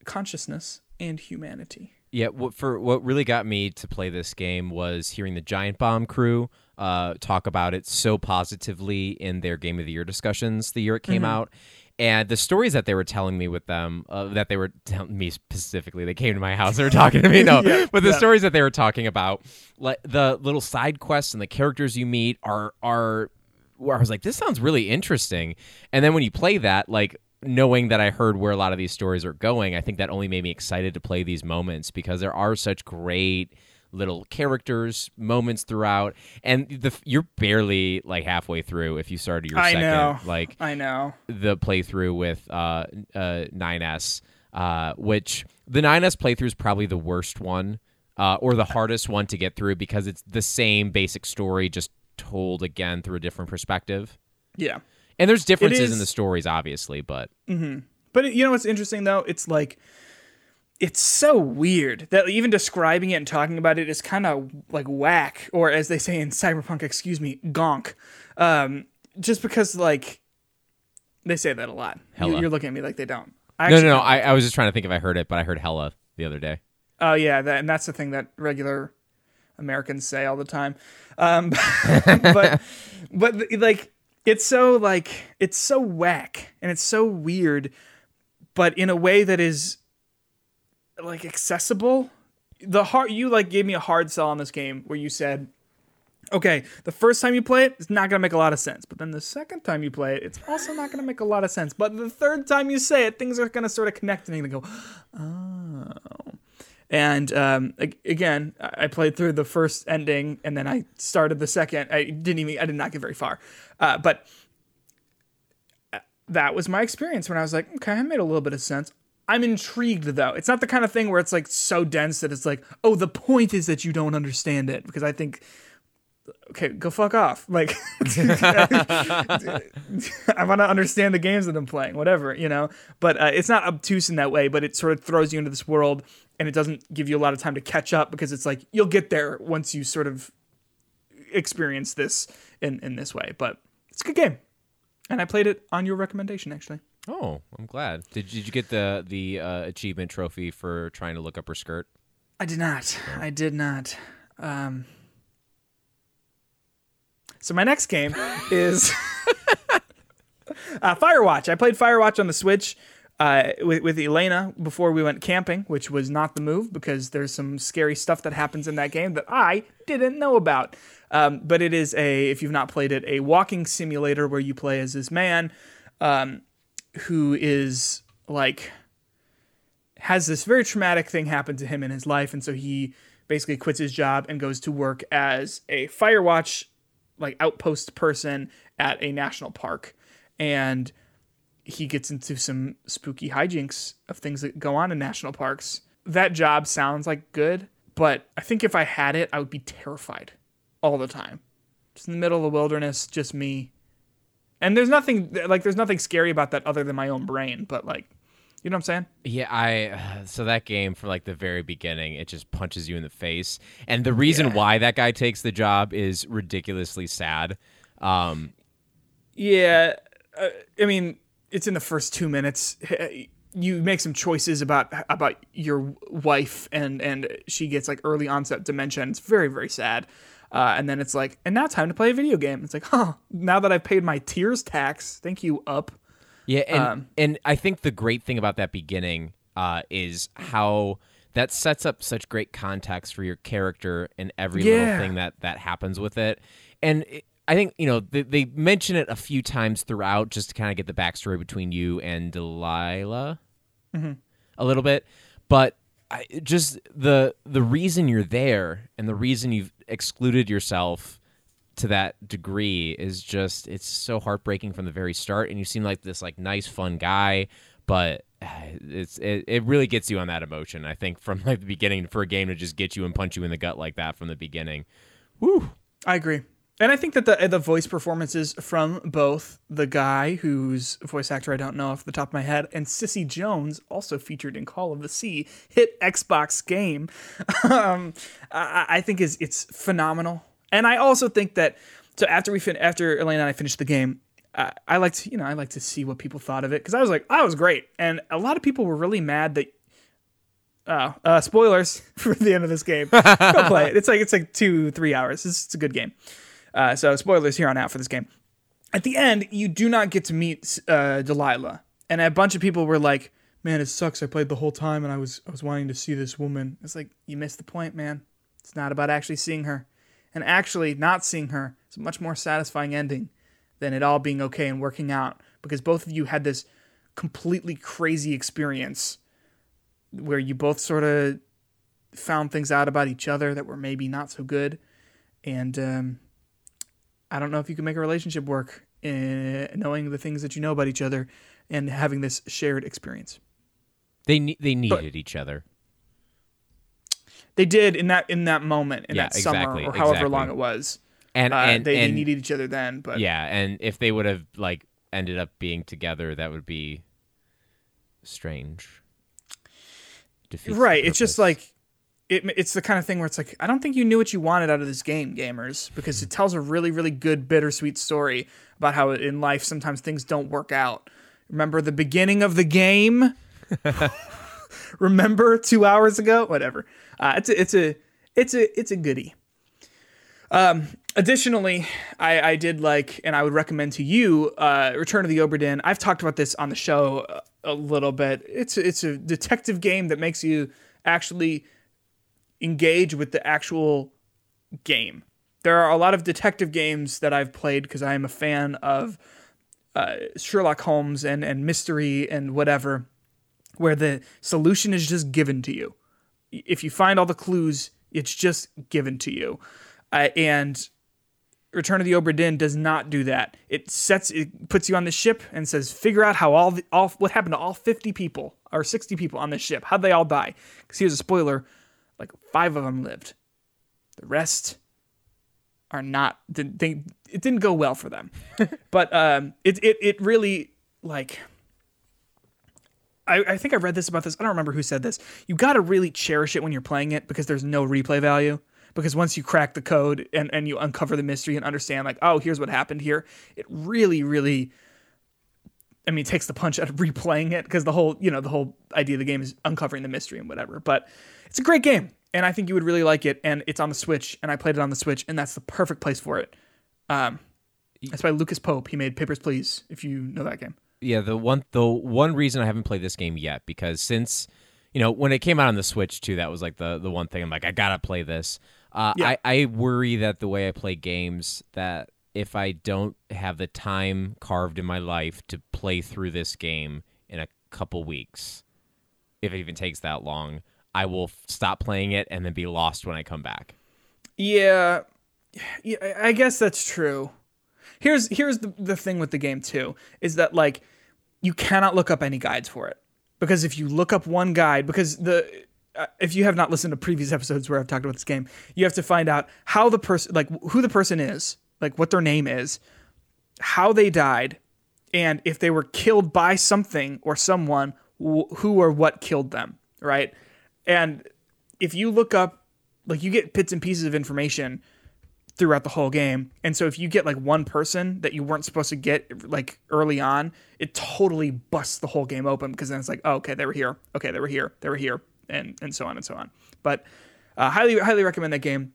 consciousness and humanity. Yeah, what for what really got me to play this game was hearing the Giant Bomb crew uh, talk about it so positively in their Game of the Year discussions the year it came out, and the stories that they were telling me with them, uh, that they were telling me specifically, they came to my house, they were talking to me, no, but the yeah. stories that they were talking about, like the little side quests and the characters you meet are are where I was like, this sounds really interesting. And then when you play that, like knowing that I heard where a lot of these stories are going, I think that only made me excited to play these moments because there are such great little characters moments throughout and the you're barely like halfway through if you started your I second know. like I know. the playthrough with uh, uh, 9S, uh, which the 9S playthrough is probably the worst one uh, or the hardest one to get through because it's the same basic story just told again through a different perspective. Yeah. And there's differences in the stories, obviously, but mm-hmm. But it- you know what's interesting though? It's like it's so weird that even describing it and talking about it is kind of like whack, or as they say in cyberpunk, excuse me, gonk. Um, just because like they say that a lot. You, Hella. you're looking at me like they don't. I no, no, no. I, I was just trying to think if I heard it, but I heard hella the other day. Oh yeah, that, and that's the thing that regular Americans say all the time. Um, but but like it's so like it's so whack and it's so weird, but in a way that is like accessible. The hard you like gave me a hard sell on this game where you said. Okay, the first time you play it, it's not gonna make a lot of sense. But then the second time you play it, it's also not gonna make a lot of sense. But the third time you say it, things are gonna sort of connect and go, oh. And um, again, I I played through the first ending and then I started the second. I didn't even, I did not get very far. Uh, but uh, that was my experience when I was like, okay, I made a little bit of sense. I'm intrigued though. It's not the kind of thing where it's like so dense that it's like, oh, the point is that you don't understand it. Because I think, okay, go fuck off. Like, I want to understand the games that I'm playing, whatever, you know. But uh, it's not obtuse in that way. But it sort of throws you into this world, and it doesn't give you a lot of time to catch up because it's like you'll get there once you sort of experience this in in this way. But it's a good game, and I played it on your recommendation actually. Oh, I'm glad. Did, did you get the the uh, achievement trophy for trying to look up her skirt? I did not. I did not. Um, so my next game is uh, Firewatch. I played Firewatch on the Switch uh, with, with Elena before we went camping, which was not the move because there's some scary stuff that happens in that game that I didn't know about. Um, but it is a, if you've not played it, a walking simulator where you play as this man um, who is like has this very traumatic thing happen to him in his life, and so he basically quits his job and goes to work as a Firewatch like outpost person at a national park, and he gets into some spooky hijinks of things that go on in national parks. That job sounds like good, but I think if I had it, I would be terrified all the time. Just in the middle of the wilderness, just me. And there's nothing like there's nothing scary about that other than my own brain, but like you know what I'm saying? Yeah, I so that game for like the very beginning, it just punches you in the face. And the reason why that guy takes the job is ridiculously sad. Um, Yeah, uh, I mean, it's in the first two minutes. You make some choices about about your wife, and and she gets like early onset dementia. And it's very very sad. Uh, and then it's like, and now time to play a video game. It's like, huh? Now that I've paid my tears tax, thank you, up. Yeah, and Um, and I think the great thing about that beginning uh, is how that sets up such great context for your character and every Yeah. little thing that that happens with it. And it, I think you know they, they mention it a few times throughout just to kind of get the backstory between you and Delilah a little bit, but I, just the the reason you're there and the reason you've excluded yourself to that degree is just it's so heartbreaking from the very start and you seem like this like nice fun guy but it's it, it really gets you on that emotion i think from like the beginning for a game to just get you and punch you in the gut like that from the beginning Woo. I agree. And I think that the the voice performances from both the guy whose voice actor I don't know off the top of my head and Cissy Jones, also featured in Call of the Sea, hit Xbox game, um, I, I think is it's phenomenal. And I also think that so after we fin- after Elena and I finished the game, I, I like to you know I like to see what people thought of it because I was like I was great, and a lot of people were really mad that Oh, uh, spoilers for the end of this game. Go play it. It's like it's like two, three hours. It's, it's a good game. Uh, so spoilers here on out for this game. At the end, you do not get to meet uh, Delilah, and a bunch of people were like, "Man, it sucks. I played the whole time, and I was I was wanting to see this woman." It's like you missed the point, man. It's not about actually seeing her, and actually not seeing her is a much more satisfying ending than it all being okay and working out because both of you had this completely crazy experience where you both sort of found things out about each other that were maybe not so good. And um, I don't know if you can make a relationship work uh, knowing the things that you know about each other and having this shared experience. they ne- they needed each other They did in that in that moment in Yeah, that summer exactly, or however exactly. long it was. and Uh, and, they, they and needed each other then, but yeah and if they would have like ended up being together that would be strange Defeats right. It's just like it, it's the kind of thing where it's like I don't think you knew what you wanted out of this game, gamers, because it tells a really, really good bittersweet story about how in life sometimes things don't work out. Remember the beginning of the game? Remember two hours ago? Whatever. Uh, it's a, it's a it's a it's a goodie. Um, additionally, I, I did like, and I would recommend to you, uh, Return of the Obra Dinn. I've talked about this on the show a, a little bit. It's it's a detective game that makes you actually engage with the actual game. There are a lot of detective games that I've played because I am a fan of uh, Sherlock Holmes and and mystery and whatever, where the solution is just given to you. If you find all the clues, it's just given to you. Uh, and Return of the Obra Dinn does not do that. It sets it puts you on the ship and says figure out how all the, all what happened to all 50 people or 60 people on this ship. How'd they all die? Because here's a spoiler, like five of them lived. The rest are not they it didn't go well for them. but um it it it really like I, I think I read this about this. I don't remember who said this. You got to really cherish it when you're playing it because there's no replay value. Because once you crack the code and, and you uncover the mystery and understand, like, oh, here's what happened here, it really, really, I mean, it takes the punch out of replaying it because the whole, you know, the whole idea of the game is uncovering the mystery and whatever. But it's a great game, and I think you would really like it. And it's on the Switch, and I played it on the Switch, and that's the perfect place for it. Um, it's by Lucas Pope. He made Papers, Please, if you know that game. yeah the one the one reason i haven't played this game yet because since you know when it came out on the switch too that was like the the one thing i'm like i gotta play this uh, Yeah. I, I worry that the way i play games that if i don't have the time carved in my life to play through this game in a couple weeks if it even takes that long i will f- stop playing it and then be lost when i come back. Yeah, yeah, I- guess that's true. Here's here's the the thing with the game too is that like you cannot look up any guides for it. Because if you look up one guide because the uh, if you have not listened to previous episodes where I've talked about this game, you have to find out how the person like who the person is, like what their name is, how they died, and if they were killed by something or someone, wh- who or what killed them, right? And if you look up, like you get bits and pieces of information throughout the whole game. And so if you get like one person that you weren't supposed to get like early on, it totally busts the whole game open because then it's like, oh, okay, they were here. Okay, they were here. They were here. And and so on and so on. But uh, highly highly recommend that game.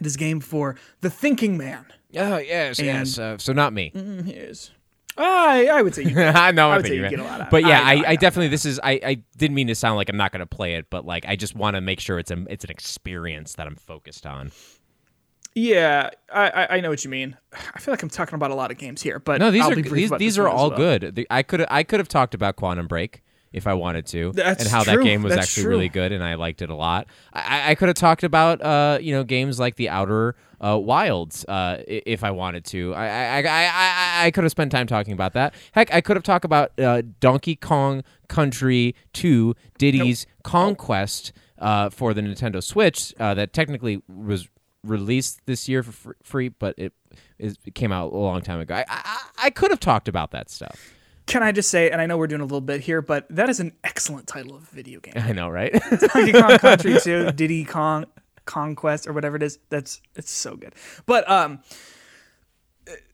It is a game for the thinking man. Oh yes yes, uh, so not me Is I I would say you. I know. I would say you get a lot out of But yeah, I I, I, I definitely this is I, I didn't mean to sound like I'm not going to play it, but like I just want to make sure it's a it's an experience that I'm focused on. Yeah, I, I I know what you mean. I feel like I'm talking about a lot of games here, but No, these I'll are these, these are all well. good. The- I could I could have talked about Quantum Break if I wanted to, That's and how that game was That's actually true. really good, and I liked it a lot. I, I could have talked about uh you know games like The Outer uh, Wilds uh if I wanted to. I I, I, I, I could have spent time talking about that. Heck, I could have talked about uh, Donkey Kong Country 2 Diddy's Conquest uh, for the Nintendo Switch uh, that technically was released this year for free, but it, is- it came out a long time ago. I, I, I could have talked about that stuff. Can I just say, and I know we're doing a little bit here, but that is an excellent title of a video game. I know, right? Donkey Kong Country 2, Diddy Kong Conquest or whatever it is. That's it's so good. But um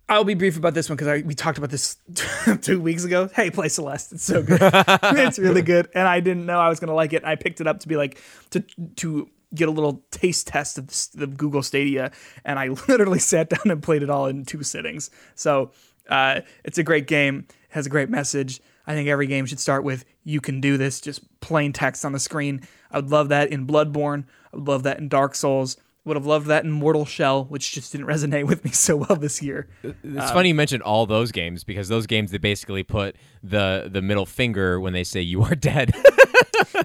I'll be brief about this one because we talked about this two weeks ago. Hey, play Celeste. It's so good. it's really good, and I didn't know I was gonna like it. I picked it up to be like to to get a little taste test of the, the Google Stadia, and I literally sat down and played it all in two sittings. So uh, it's a great game. Has a great message. I think every game should start with "You can do this." Just plain text on the screen. I would love that in Bloodborne. I would love that in Dark Souls. Would have loved that in Mortal Shell, which just didn't resonate with me so well this year. It's funny you mentioned all those games because those games they basically put the the middle finger when they say you are dead.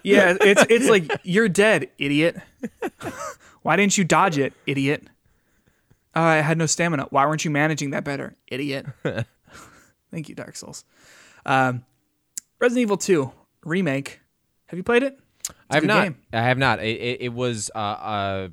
Yeah, it's it's like you're dead, idiot. Why didn't you dodge it, idiot? Oh, I had no stamina. Why weren't you managing that better, idiot? Thank you, Dark Souls. Um, Resident Evil 2 remake. Have you played it? I have not. game. I have not. It, it, it was. Uh, uh,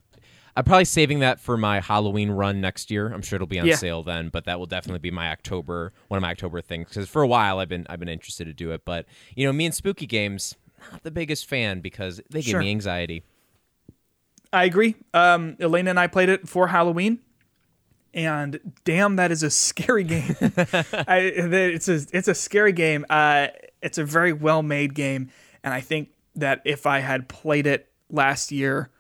I'm probably saving that for my Halloween run next year. I'm sure it'll be on Yeah. sale then, but that will definitely be my October one of my October things because for a while I've been I've been interested to do it, but you know me and spooky games not the biggest fan because they give Sure. me anxiety. I agree. Um, Elena and I played it for Halloween, and damn, that is a scary game. I, it's a it's a scary game. Uh, it's a very well made game, and I think that if I had played it last year,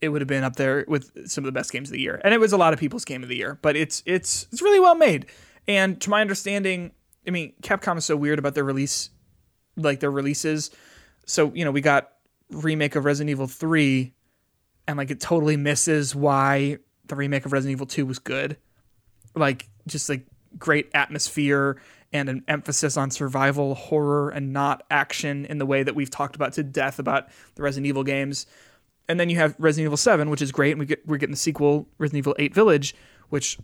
it would have been up there with some of the best games of the year. And it was a lot of people's game of the year, but it's it's it's really well made. And to my understanding, I mean, Capcom is so weird about their release, like their releases. So you know, we got remake of Resident Evil three and like it totally misses why the remake of Resident Evil 2 was good. Like just like great atmosphere and an emphasis on survival horror and not action in the way that we've talked about to death about the Resident Evil games. And then you have Resident Evil 7, which is great, and we get we're getting the sequel Resident Evil 8 Village, which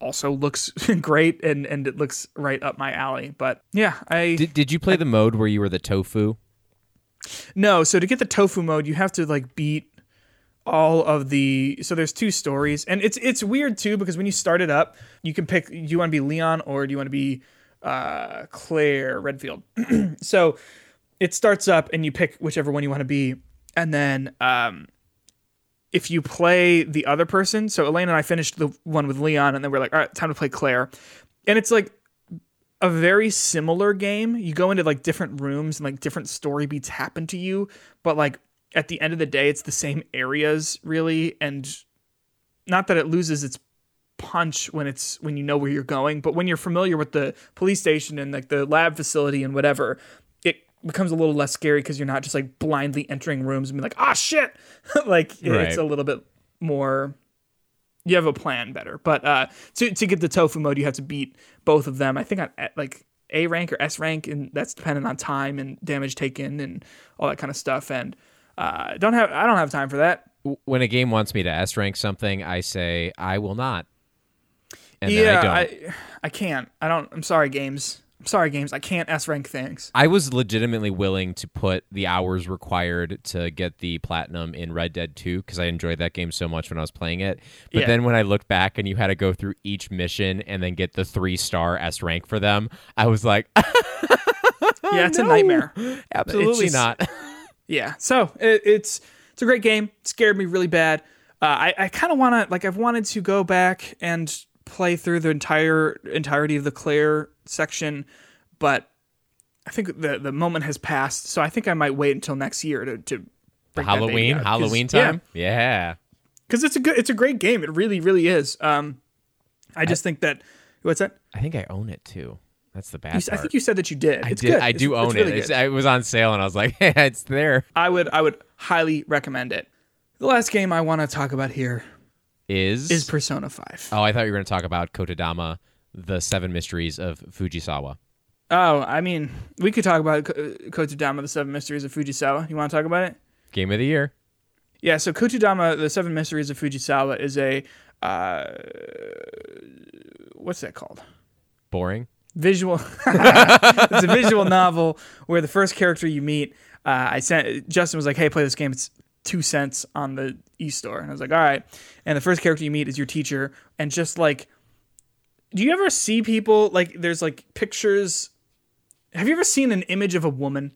also looks great and and it looks right up my alley. But yeah, I Did, did you play the mode where you were the tofu? No, so to get the tofu mode, you have to like beat all of the so there's two stories and it's it's weird too because when you start it up, you can pick do you want to be Leon or do you want to be uh Claire Redfield. so it starts up and you pick whichever one you want to be and then um if you play the other person, so Elaine and I finished the one with Leon and then we're like, all right, time to play Claire. And it's like a very similar game. You go into like different rooms and like different story beats happen to you, but like at the end of the day, it's the same areas really, and not that it loses its punch when it's when you know where you're going, but when you're familiar with the police station and like the lab facility and whatever, it becomes a little less scary because you're not just like blindly entering rooms and be like, ah shit, like Right. it's a little bit more you have a plan better. But uh, to to get the tofu mode, you have to beat both of them. I think on like A rank or S rank, and that's dependent on time and damage taken and all that kind of stuff. And uh, don't have I don't have time for that. When a game wants me to S rank something, I say I will not. And then I yeah, don't. I, I can't. I don't. I'm sorry, games. I'm sorry, games. I can't S rank things. I was legitimately willing to put the hours required to get the platinum in Red Dead 2 because I enjoyed that game so much when I was playing it. But Yeah. then when I looked back and you had to go through each mission and then get the three star S rank for them, I was like, yeah, it's a nightmare. absolutely just- not. Yeah. So it, it's it's a great game. It scared me really bad. Uh, I I kind of want to like I've wanted to go back and play through the entire entirety of the Claire section, but I think the the moment has passed. So I think I might wait until next year to to Halloween, out, Halloween time? Yeah. because it's a good it's a great game. It really really is. Um, I just think that What's that? I think I own it too. That's the bad You I think you said that you did. I It's did. good. I It's- do own really it. It's, it was on sale, and I was like, "Yeah, it's there." I would I would highly recommend it. The last game I want to talk about here Is is Persona 5. oh, I thought you were going to talk about Kotodama, the Seven Mysteries of Fujisawa. Oh, I mean, we could talk about Ko- Kotodama, the Seven Mysteries of Fujisawa. You want to talk about it? Game of the year. Yeah, so Kotodama, the Seven Mysteries of Fujisawa is a uh, what's that called? Boring. Visual. it's a visual novel where the first character you meet, uh, I sent Justin was like, "Hey, play this game. It's two cents on the e-store," and I was like, "All right." And the first character you meet is your teacher, and just like, do you ever see people like? There's like pictures. Have you ever seen an image of a woman,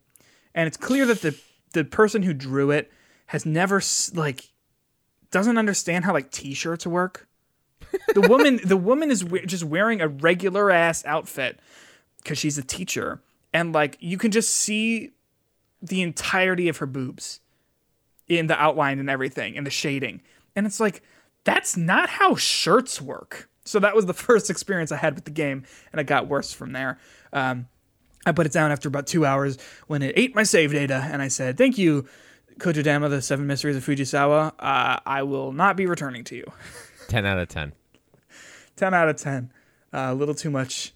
and it's clear that the the person who drew it has never like doesn't understand how like t-shirts work. The woman, the woman is we- just wearing a regular ass outfit because she's a teacher, and like you can just see the entirety of her boobs in the outline and everything, and the shading, and it's like that's not how shirts work. So that was the first experience I had with the game, and it got worse from there. Um, I put it down after about two hours when it ate my save data, and I said, "Thank you, Kotodama, the Seven Mysteries of Fujisawa. Uh, I will not be returning to you." Ten out of ten. 10 out of 10. Uh, a little too much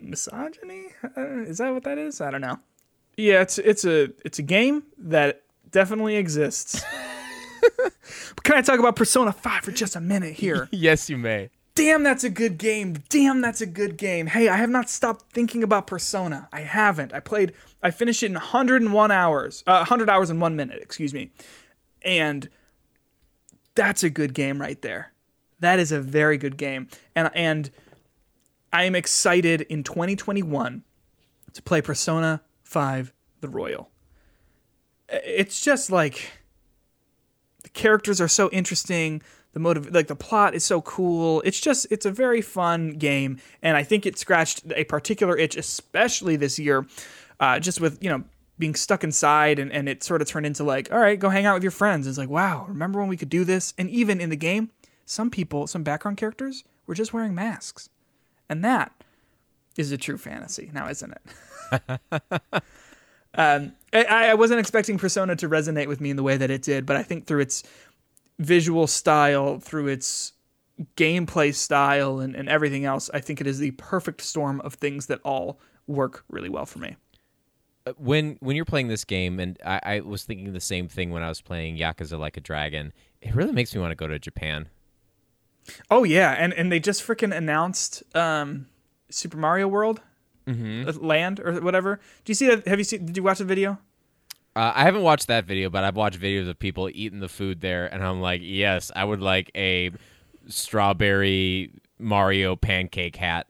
misogyny? Uh, is that what that is? I don't know. Yeah, it's it's a it's a game that definitely exists. can I talk about Persona 5 for just a minute here? Yes, you may. Damn, that's a good game. Damn, that's a good game. Hey, I have not stopped thinking about Persona. I haven't. I played I finished it in 101 hours. Uh, 100 hours and 1 minute, excuse me. And that's a good game right there. That is a very good game. And and I am excited in 2021 to play Persona 5 The Royal. It's just like the characters are so interesting, the motive like the plot is so cool. It's just it's a very fun game and I think it scratched a particular itch especially this year uh, just with, you know, being stuck inside and, and it sort of turned into like, all right, go hang out with your friends. It's like, wow, remember when we could do this? And even in the game, some people, some background characters were just wearing masks. And that is a true fantasy now, isn't it? um, I, I wasn't expecting Persona to resonate with me in the way that it did, but I think through its visual style, through its gameplay style, and, and everything else, I think it is the perfect storm of things that all work really well for me. when when you're playing this game, and I, I was thinking the same thing when I was playing Yakuza Like a Dragon. It really makes me want to go to Japan. Oh yeah, and and they just freaking announced um, Super Mario World, uh, Land or whatever. Do you see that? Have you seen? Did you watch the video? Uh, I haven't watched that video, but I've watched videos of people eating the food there, and I'm like, yes, I would like a strawberry Mario pancake hat.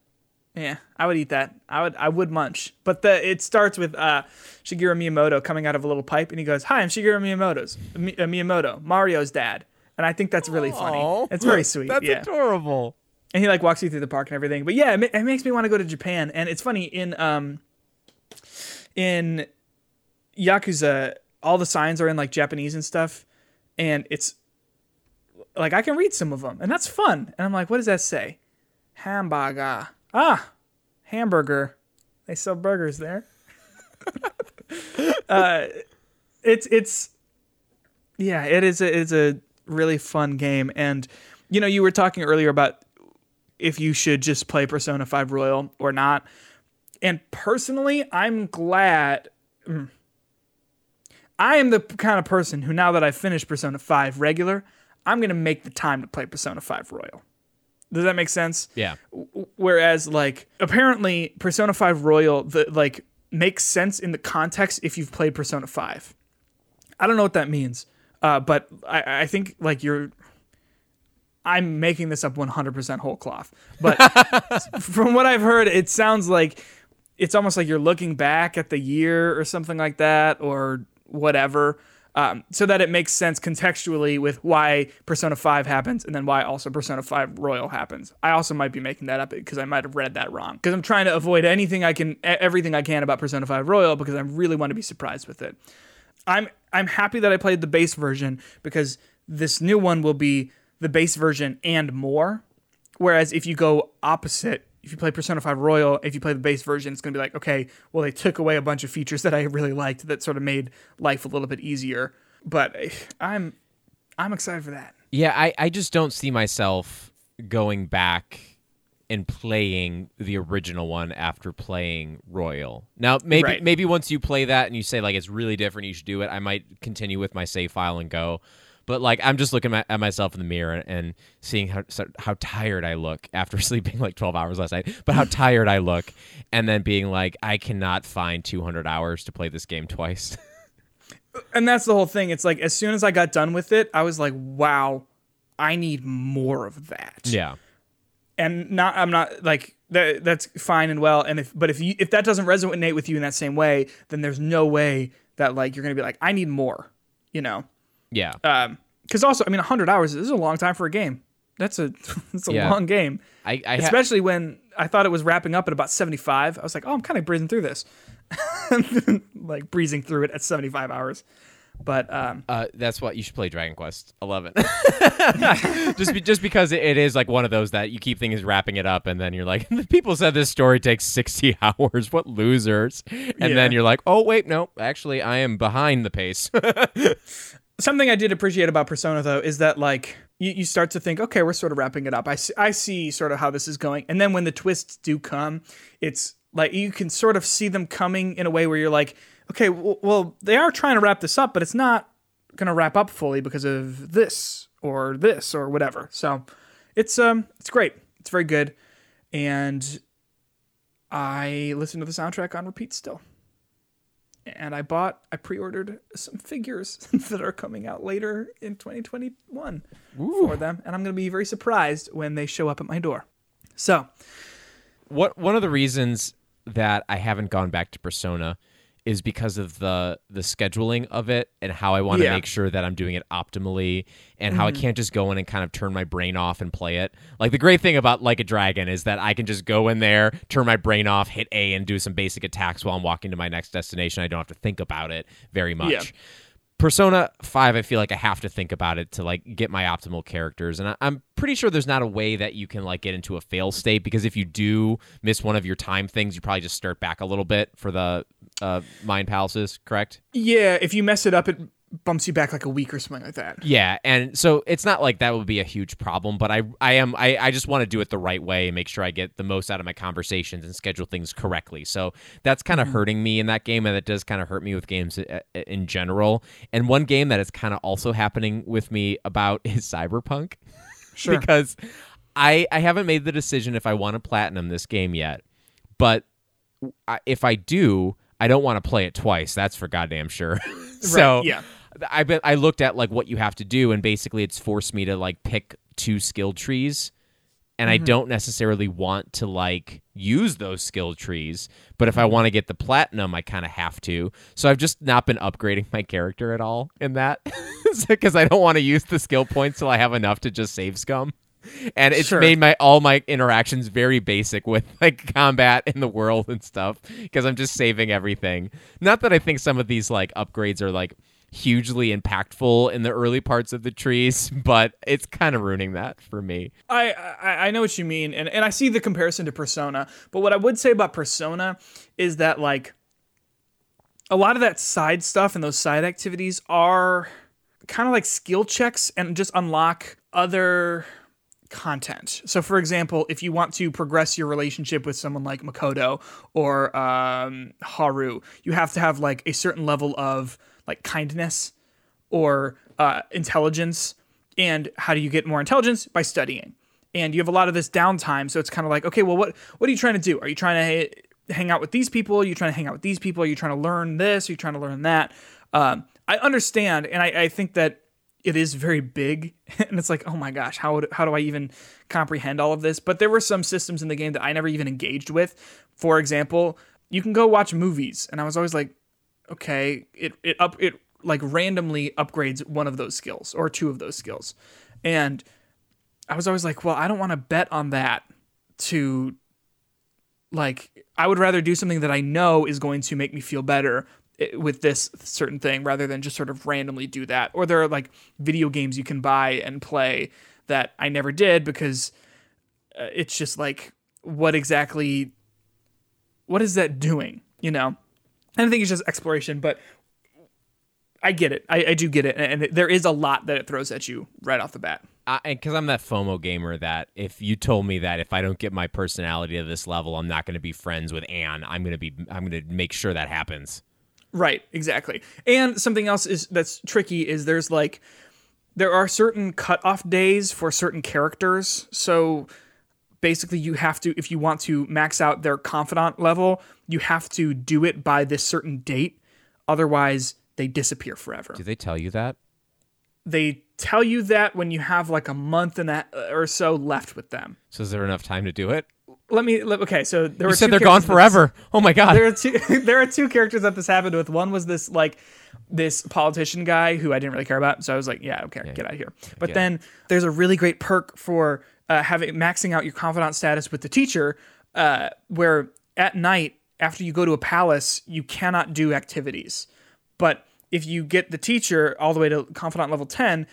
Yeah, I would eat that. I would I would munch. But the it starts with uh, Shigeru Miyamoto coming out of a little pipe, and he goes, "Hi, I'm Shigeru Miyamoto's Mi- uh, Miyamoto, Mario's dad." And I think that's really funny. It's very sweet. That's yeah. adorable. and he like walks you through the park and everything. But yeah, it, it makes me want to go to Japan. And it's funny in um in Yakuza, all the signs are in like Japanese and stuff, and it's like I can read some of them, and that's fun. And I'm like, what does that say? Hamburger. Ah, hamburger. They sell burgers there. uh, it's it's yeah, it is a, it's a really fun game, and you know, you were talking earlier about if you should just play Persona 5 Royal or not. And personally, I'm glad. mm. I am the kind of person who, now that I've finished Persona 5 regular, I'm going to make the time to play Persona 5 Royal. Does that make sense? Yeah. Whereas, like, apparently, Persona 5 Royal, the, like, makes sense in the context if you've played Persona 5. I don't know what that means, uh, but I, I think, like, you're. I'm making this up 100% whole cloth. But from what I've heard, it sounds like it's almost like you're looking back at the year or something like that, or whatever. Um, so that it makes sense contextually with why Persona 5 happens and then why also Persona 5 Royal happens. I also might be making that up because I might have read that wrong. Because I'm trying to avoid anything I can, everything I can about Persona 5 Royal because I really want to be surprised with it. I'm I'm happy that I played the base version because this new one will be the base version and more, Whereas if you go opposite, if you play Persona 5 Royal, if you play the base version, it's going to be like, okay, well, they took away a bunch of features that I really liked that sort of made life a little bit easier. But eh, I'm I'm excited for that. Yeah, I, I just don't see myself going back and playing the original one after playing Royal. Now, maybe Right. maybe once you play that and you say like it's really different, you should do it. I might continue with my save file and go. But like I'm just looking at, at myself in the mirror and seeing how how tired I look after sleeping like 12 hours last night. But how tired I look, and then being like, I cannot find 200 hours to play this game twice. And that's the whole thing. It's like as soon as I got done with it, I was like, wow, I need more of that. yeah. And not I'm not like that that's fine and well and if but if you if that doesn't resonate with you in that same way then there's no way that like you're gonna be like I need more you know? Yeah. um because also I mean 100 hours this is a long time for a game. That's a that's a Yeah. long game. I, I ha- especially when I thought it was wrapping up at about 75 I was like oh I'm kind of breezing through this. Like breezing through it at 75 hours but um Uh, that's what you should play Dragon Quest Eleven. just be, just because it, it is like one of those that you keep things wrapping it up, and then you're like, people said this story takes sixty hours. What losers? And Yeah. then you're like, oh wait, no, actually, I am behind the pace. something I did appreciate about Persona though is that like you, you start to think, okay, we're sort of wrapping it up. I see, I see sort of how this is going, and then when the twists do come, it's like you can sort of see them coming in a way where you're like, okay, well they are trying to wrap this up, but it's not going to wrap up fully because of this or this or whatever. So it's um it's great. It's very good, and I listen to the soundtrack on repeat still and I bought, I pre-ordered some figures that are coming out later in 2021 for them, and I'm going to be very surprised when they show up at my door. So, what one of the reasons that I haven't gone back to Persona is because of the the scheduling of it and how I want to Yeah. make sure that I'm doing it optimally and how I mm-hmm. can't just go in and kind of turn my brain off and play it. Like the great thing about Like a Dragon is that I can just go in there, turn my brain off, hit A and do some basic attacks while I'm walking to my next destination. I don't have to think about it very much. Yeah. Persona 5, I feel like I have to think about it to like get my optimal characters. And I, I'm pretty sure there's not a way that you can like get into a fail state because if you do miss one of your time things, you probably just start back a little bit for the uh, Mind Palaces, correct? yeah, if you mess it up, it bumps you back like a week or something like that. Yeah, and so it's not like that would be a huge problem, but I I am I, I just want to do it the right way and make sure I get the most out of my conversations and schedule things correctly. So that's kind of mm-hmm. hurting me in that game, and that does kind of hurt me with games i- i- in general. And one game that is kind of also happening with me about is Cyberpunk. Sure. because I I haven't made the decision if I want to platinum this game yet, but if I do, I don't want to play it twice. That's for goddamn sure. so Right, yeah. I bet I looked at like what you have to do, and basically it's forced me to like pick two skill trees, and I mm-hmm. don't necessarily want to like use those skill trees. But if I mm-hmm. want to get the platinum, I kind of have to. So I've just not been upgrading my character at all in that, because I don't want to use the skill points till I have enough to just save scum. And it's Sure. made my all my interactions very basic with like combat in the world and stuff because I'm just saving everything. Not that I think some of these like upgrades are like hugely impactful in the early parts of the trees, but it's kind of ruining that for me. I, I I know what you mean, and and I see the comparison to Persona. But what I would say about Persona is that like a lot of that side stuff and those side activities are kind of like skill checks and just unlock other content. So, for example, if you want to progress your relationship with someone like Makoto or um, Haru, you have to have like a certain level of like kindness or uh, intelligence. And how do you get more intelligence? By studying. And you have a lot of this downtime, so it's kind of like, okay, well, what what are you trying to do? Are you trying to hang out with these people? Are you trying to hang out with these people? Are you trying to learn this? Are you trying to learn that? Um, I understand, and I, I think that it is very big, and it's like, oh my gosh, how would, how do I even comprehend all of this? But there were some systems in the game that I never even engaged with. For example, you can go watch movies, and I was always like, okay, it it up it like randomly upgrades one of those skills or two of those skills, and I was always like, well, I don't want to bet on that to like I would rather do something that I know is going to make me feel better with this certain thing rather than just sort of randomly do that. Or there are like video games you can buy and play that I never did because uh, it's just like what exactly what is that doing you know and i think it's just exploration but i get it i, I do get it and there is a lot that it throws at you right off the bat because I'm that FOMO gamer that if you told me that if I don't get my personality to this level, I'm not going to be friends with Anne. I'm going to be. I'm going to make sure that happens. Right, exactly. And something else is that's tricky is there's like there are certain cutoff days for certain characters. So basically you have to if you want to max out their confidant level, you have to do it by this certain date. Otherwise, they disappear forever. Do they tell you that? They tell you that when you have like a month and a, or so left with them. So is there enough time to do it? Let me. Let, okay, so there You said they're gone forever. Oh my god. there are two there are two characters that this happened with. One was this like this politician guy who I didn't really care about, so I was like, yeah, okay, get out of here. But get then there's a really great perk for uh, having maxing out your confidant status with the teacher, uh, where at night after you go to a palace, you cannot do activities, but if you get the teacher all the way to confidant level 10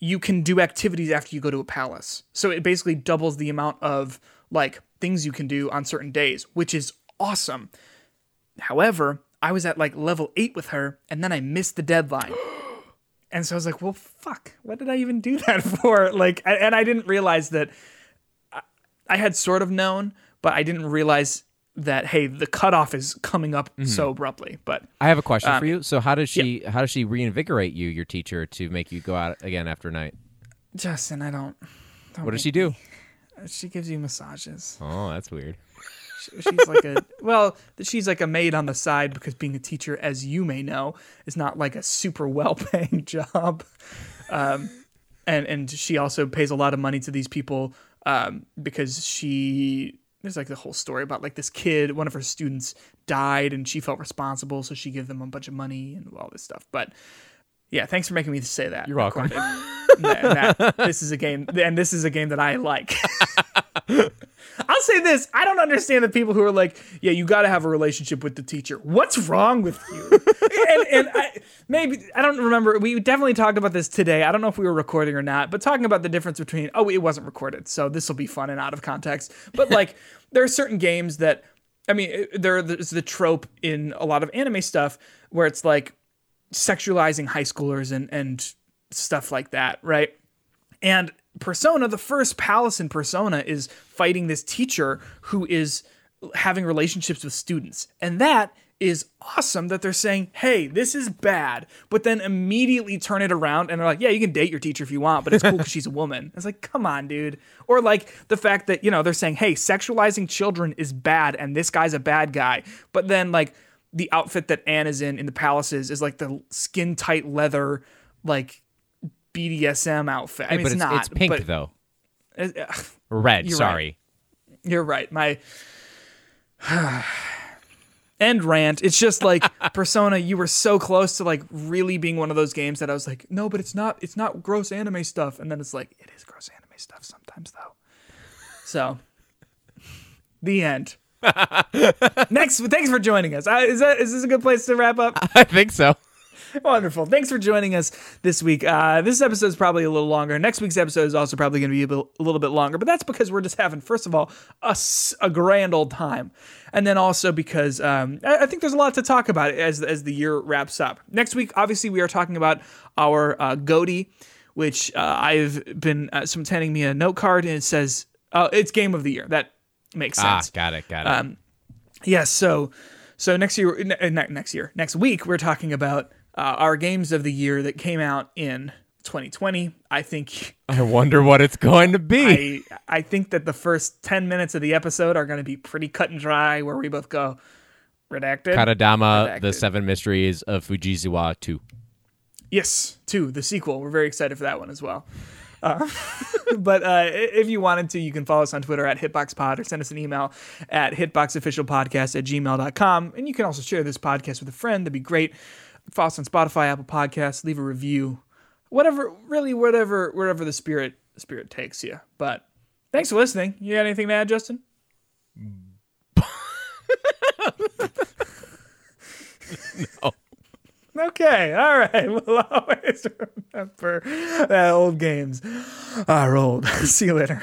you can do activities after you go to a palace. So it basically doubles the amount of like things you can do on certain days, which is awesome. However, I was at like level 8 with her and then I missed the deadline. And so I was like, "Well, fuck. What did I even do that for?" Like and I didn't realize that I- had sort of known, but I didn't realize that hey, the cutoff is coming up so abruptly. But I have a question Um, for you. So how does she how does she reinvigorate you, your teacher, to make you go out again after night? Justin, I don't. don't What does she do? me- She gives you massages. Oh, that's weird. She- She's like a well, she's like a maid on the side because being a teacher, as you may know, is not like a super well-paying job. Um, and and she also pays a lot of money to these people um, because she there's like the whole story about like this kid, one of her students died, and she felt responsible, so she gave them a bunch of money and all this stuff. But yeah, thanks for making me say that. You're welcome. That- that- this is a game, and this is a game that I like. I'll say this: I don't understand the people who are like, "Yeah, you got to have a relationship with the teacher." What's wrong with you? and and I, maybe I don't remember. We definitely talked about this today. I don't know if we were recording or not, but talking about the difference between oh, it wasn't recorded, so this will be fun and out of context. But like, there are certain games that I mean, there's the trope in a lot of anime stuff where it's like sexualizing high schoolers and and stuff like that, right? And Persona, the first palace in Persona is fighting this teacher who is having relationships with students. And that is awesome that they're saying, hey, this is bad, but then immediately turn it around and they're like, yeah, you can date your teacher if you want, but it's cool because she's a woman. It's like, come on, dude. Or like the fact that, you know, they're saying, hey, sexualizing children is bad and this guy's a bad guy. But then, like, the outfit that Anne is in in the palaces is like the skin tight leather, like BDSM outfit. I Hey, mean, but it's, it's, not. it's pink though. it- ugh, red. You're sorry. you're right. My end rant. It's just like Persona. You were so close to like really being one of those games that I was like, no, but it's not. It's not gross anime stuff. And then it's like, it is gross anime stuff sometimes though. So, the end. Next, thanks for joining us. Uh, is that is this a good place to wrap up? I think so. Wonderful. Thanks for joining us this week. Uh, this episode is probably a little longer. Next week's episode is also probably going to be a, bit, a little bit longer, but that's because we're just having, first of all, a, s- a grand old time. And then also because um, I, I think there's a lot to talk about as, as the year wraps up. Next week, obviously, we are talking about our uh, GOTY, which uh, I've been, uh, someone handing me a note card and it says, uh, it's game of the year. That makes Ah, sense. got it. Got it. Um, Yes. So, so next year, ne- ne- next year, next week, we're talking about uh, our games of the year that came out in 2020. I think I wonder what it's going to be. I I think that the first 10 minutes of the episode are going to be pretty cut and dry, where we both go redacted. Karadama, the Seven Mysteries of Fujisawa 2. Yes, two, the sequel. We're very excited for that one as well. But uh, if you wanted to, you can follow us on Twitter at HitboxPod or send us an email at hitboxofficialpodcast at gmail.com. And you can also share this podcast with a friend. That'd be great. Follow us on Spotify, Apple Podcasts, leave a review. Whatever, really, whatever, wherever the spirit spirit takes you. But thanks for listening. You got anything to add, Justin? No. Okay, all right. We'll always remember that old games are old. See you later.